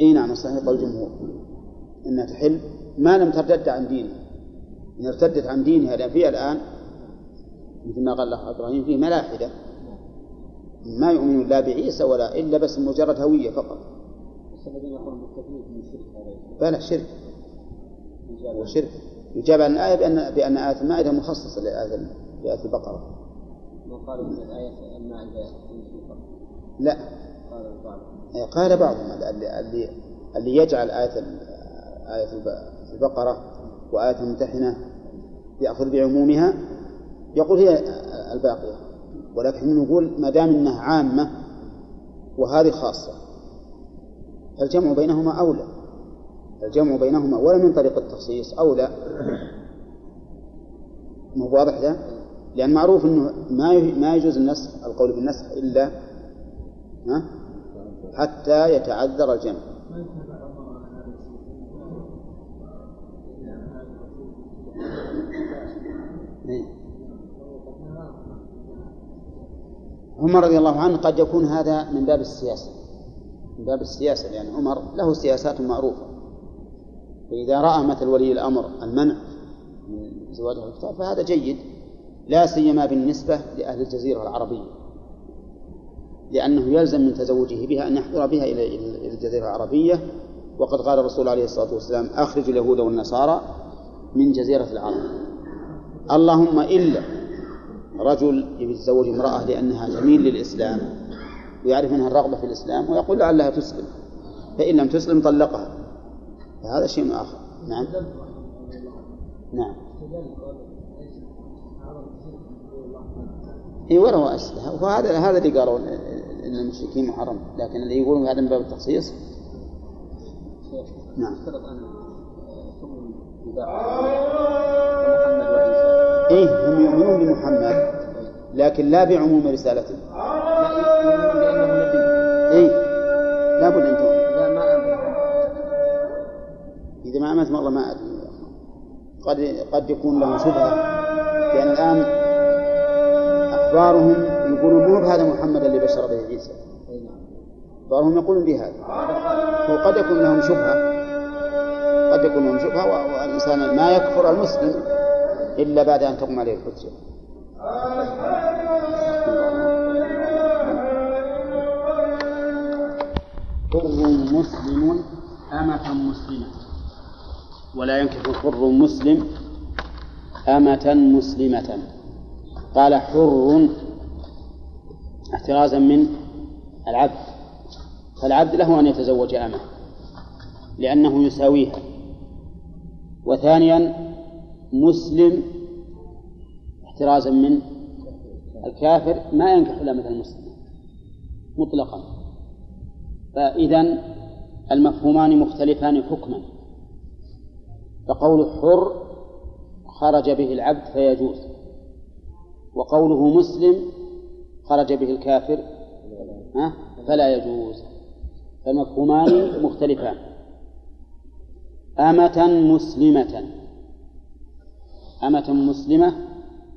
إي نعم صحيح قول الجمهور. إنها تحل. ما لم ترتد عن دينها إن ارتدت عن دينها لأن في الآن مثل ما قال الأخ إبراهيم فيه ملاحدة. ما يؤمنون لا بعيسى ولا إلا بس مجرد هوية فقط. بس الذين يقولون بالتكليف من الشرك هذا بلى شرك. وشرك. يجاب عن الآية بأن بأن آية المائدة مخصصة لآية لآية البقرة. إن الايه المائدة منسوخه لا. قال بعض قال بعضهم اللي, اللي, يجعل آية آية الب- البقرة وآية الممتحنة يأخذ بعمومها يقول هي الباقية. ولكن نقول ما دام أنها عامة وهذه خاصة فالجمع بينهما أولى. الجمع بينهما ولا من طريق التخصيص أولى مو واضح ده؟ لأن معروف أنه ما ما يجوز النسخ القول بالنسخ إلا؟ حتى يتعذر الجمع. عمر رضي الله عنه قد يكون هذا من باب السياسة من باب السياسة لأن عمر له سياسات معروفة فإذا رأى مثل ولي الأمر المنع من زواج الكتاب فهذا جيد لا سيما بالنسبة لأهل الجزيرة العربية لأنه يلزم من تزوجه بها أن يحضر بها إلى الجزيرة العربية. وقد قال الرسول عليه الصلاة والسلام أخرج اليهود والنصارى من جزيرة العرب. اللهم إلا رجل يتزوج امرأة لأنها تميل للإسلام ويعرف منها الرغبة في الإسلام ويقول لعلها تسلم فإن لم تسلم طلقها. فهذا شيء آخر نعم نعم اي وله اسئله وهذا هذا اللي قالوا ان المشركين محرم لكن اللي يقولون هذا من باب التخصيص نعم إيه هم يؤمنون بمحمد لكن لا بعموم رسالته إيه لابد ان تؤمن إذا ما امنت والله ما أدري. قد قد يكون له شبهة. لأن الآن اخبارهم يقولون مو بهذا محمد اللي بشر به عيسى. اي اخبارهم يقولون بهذا. وقد يكون لهم شبهة. قد يكون لهم شبهة. و- والإنسان ما يكفر المسلم إلا بعد أن تقوم عليه الحجة. حر مسلم أمة مسلمة. ولا ينكح حر مسلم أمة مسلمة. قال حر احترازا من العبد. فالعبد له أن يتزوج أمة لأنه يساويها. وثانيا مسلم احترازا من الكافر ما ينكح الأمة المسلمة مطلقا. فإذا المفهومان مختلفان حكما. فقول حر خرج به العبد فيجوز وقوله مسلم خرج به الكافر فلا يجوز. فالمفهومان مختلفان. أمة مسلمة. أمة مسلمة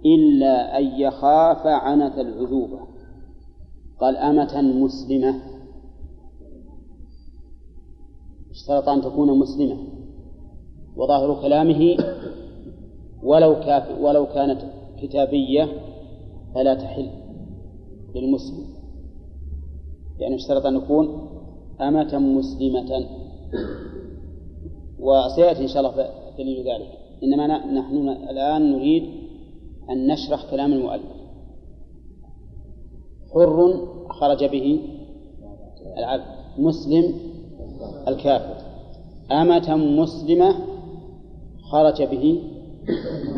إلا أن يخاف عنة العذوبة. قال أمة مسلمة. اشترط أن تكون مسلمة. وظاهر كلامه ولو كاف ولو كانت كتابية فلا تحل للمسلم. يعني اشترط أن يكون أمة مسلمة. وسيأتي إن شاء الله دليل ذلك. إنما نحن الآن نريد أن نشرح كلام المؤلف. حر خرج به العبد مسلم الكافر. أمة مسلمة خرج به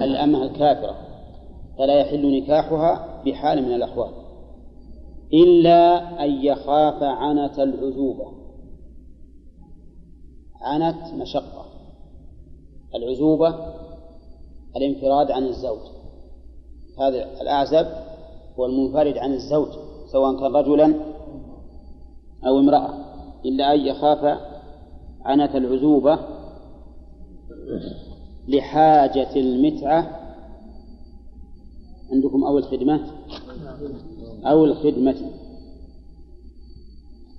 الأمة الكافرة فلا يحل نكاحها بحال من الأحوال إلا أن يخاف عنة العزوبة. عنت مشقة. العزوبة الانفراد عن الزوج. هذا الأعزب هو المنفرد عن الزوج سواء كان رجلا أو امرأة إلا أن يخاف عنة العزوبة. لحاجة المتعة. عندكم أو الخدمة أو الخدمة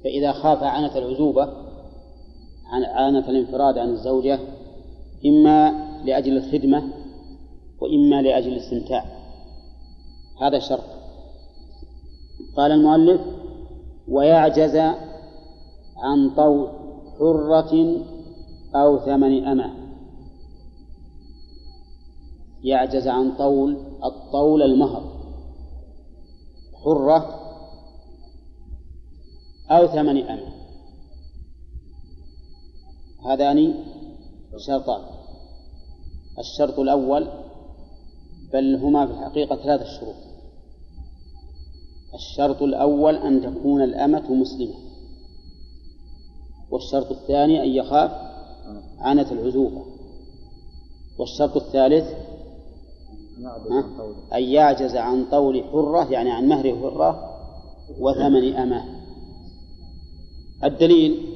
فإذا خاف عنة العزوبة عنة الانفراد عن الزوجة إما لأجل الخدمة وإما لأجل الاستمتاع. هذا شرط. قال المؤلف ويعجز عن طول حرة أو ثمن أمة. يعجز عن طول الطول المهر. حرة أو ثمن أمة هذان شرطان. الشرط الأول بل هما في الحقيقة ثلاثة شروط. الشرط الأول أن تكون الأمة مسلمة. والشرط الثاني أن يخاف عنة العزوبة. والشرط الثالث أن يعجز عن طول حرة يعني عن مهر حرة وثمن أمة. الدليل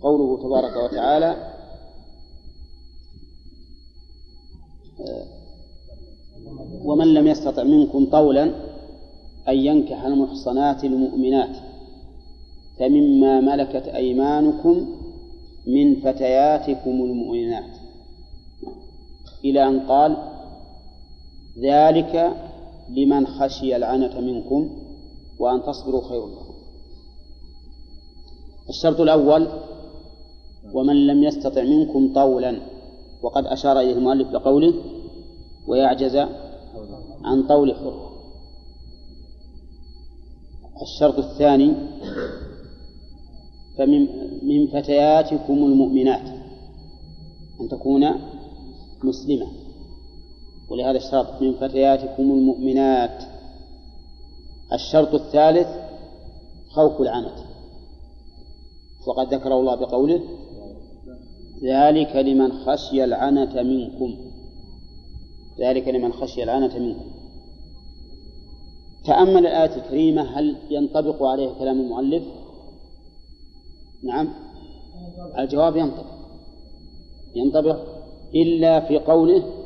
قوله تبارك وتعالى ومن لم يستطع منكم طولا أن ينكح المحصنات المؤمنات فمما ملكت أيمانكم من فتياتكم المؤمنات. إلى أن قال ذلك لمن خشي العنة منكم وأن تصبروا خير لكم. الشرط الأول ومن لم يستطع منكم طولا وقد أشار إليه المؤلف بقوله ويعجز عن طول حر الشرط الثاني فمن من فتياتكم المؤمنات أن تكون مسلمة. ولهذا الشرط من فتياتكم المؤمنات. الشرط الثالث خوف العنة وقد ذكره الله بقوله ذلك لمن خشي العنة منكم. ذلك لمن خشي العنة منكم. تأمل الآية الكريمة هل ينطبق عليه كلام المؤلف؟ نعم. الجواب ينطبق. ينطبق إلا في قوله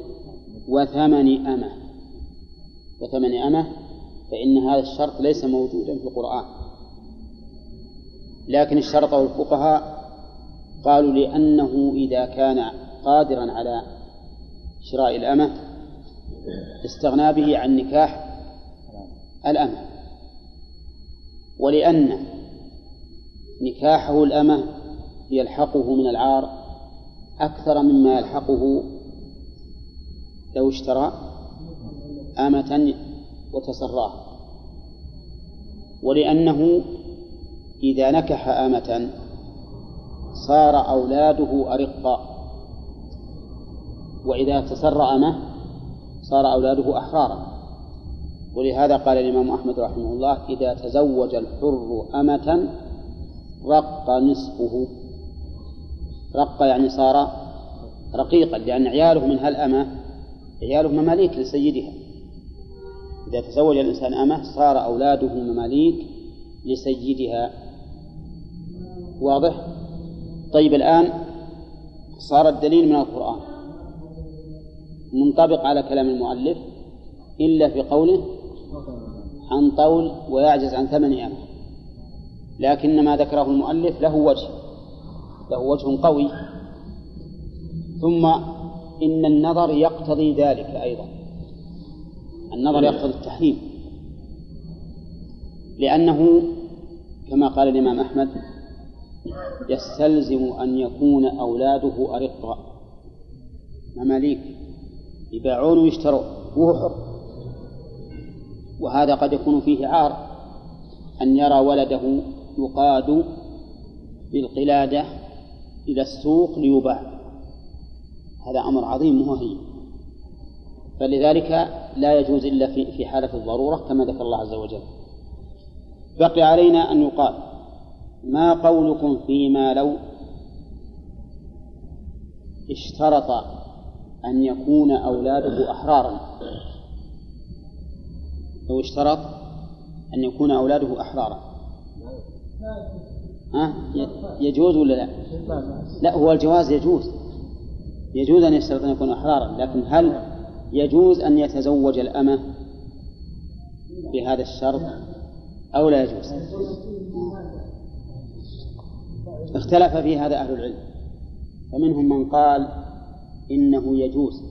وثمن أمة. وثمن أمة فإن هذا الشرط ليس موجودا في القرآن. لكن اشترطه الفقهاء قالوا لأنه إذا كان قادرا على شراء الأمة استغنى به عن نكاح الأمة. ولأن نكاحه الأمة يلحقه من العار أكثر مما يلحقه لو اشترى أمة وتسراها ولأنه إذا نكح أمة صار أولاده أرقا وإذا تسرى أمه صار أولاده أحرارا. ولهذا قال الإمام أحمد رحمه الله إذا تزوج الحر أمة رق نصفه. رق يعني صار رقيقا لأن عياله من هالأمة عياله مماليك لسيدها. إذا تزوج الإنسان أمة صار أولاده مماليك لسيدها. واضح؟ طيب الآن صار الدليل من القرآن. منطبق على كلام المؤلف إلا في قوله عن طول ويعجز عن ثمن أمه. لكن ما ذكره المؤلف له وجه له وجه قوي. ثم إن النظر يقتضي ذلك أيضا. النظر يقتضي التحريم. لأنه كما قال الإمام أحمد يستلزم أن يكون أولاده أرقا مماليك يباعون ويشترون وهو حر. وهذا قد يكون فيه عار. أن يرى ولده يقاد بالقلادة إلى السوق ليباع. هذا أمر عظيم مهين فلذلك لا يجوز إلا في في حالة الضرورة كما ذكر الله عز وجل. بقي علينا أن يقال ما قولكم فيما لو اشترط أن يكون أولاده أحرارا؟ لو اشترط أن يكون أولاده أحرارا. ها؟ يجوز ولا لا؟ لا هو الجواز يجوز. يجوز أن يشترط أن يكون أحرارا لكن هل يجوز أن يتزوج الأمة بهذا الشرط أو لا يجوز؟ اختلف في هذا أهل العلم. فمنهم من قال إنه يجوز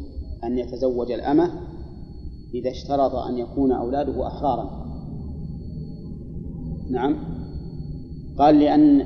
أن يتزوج الأمة إذا اشترط أن يكون أولاده أحرارا. نعم. قال لأن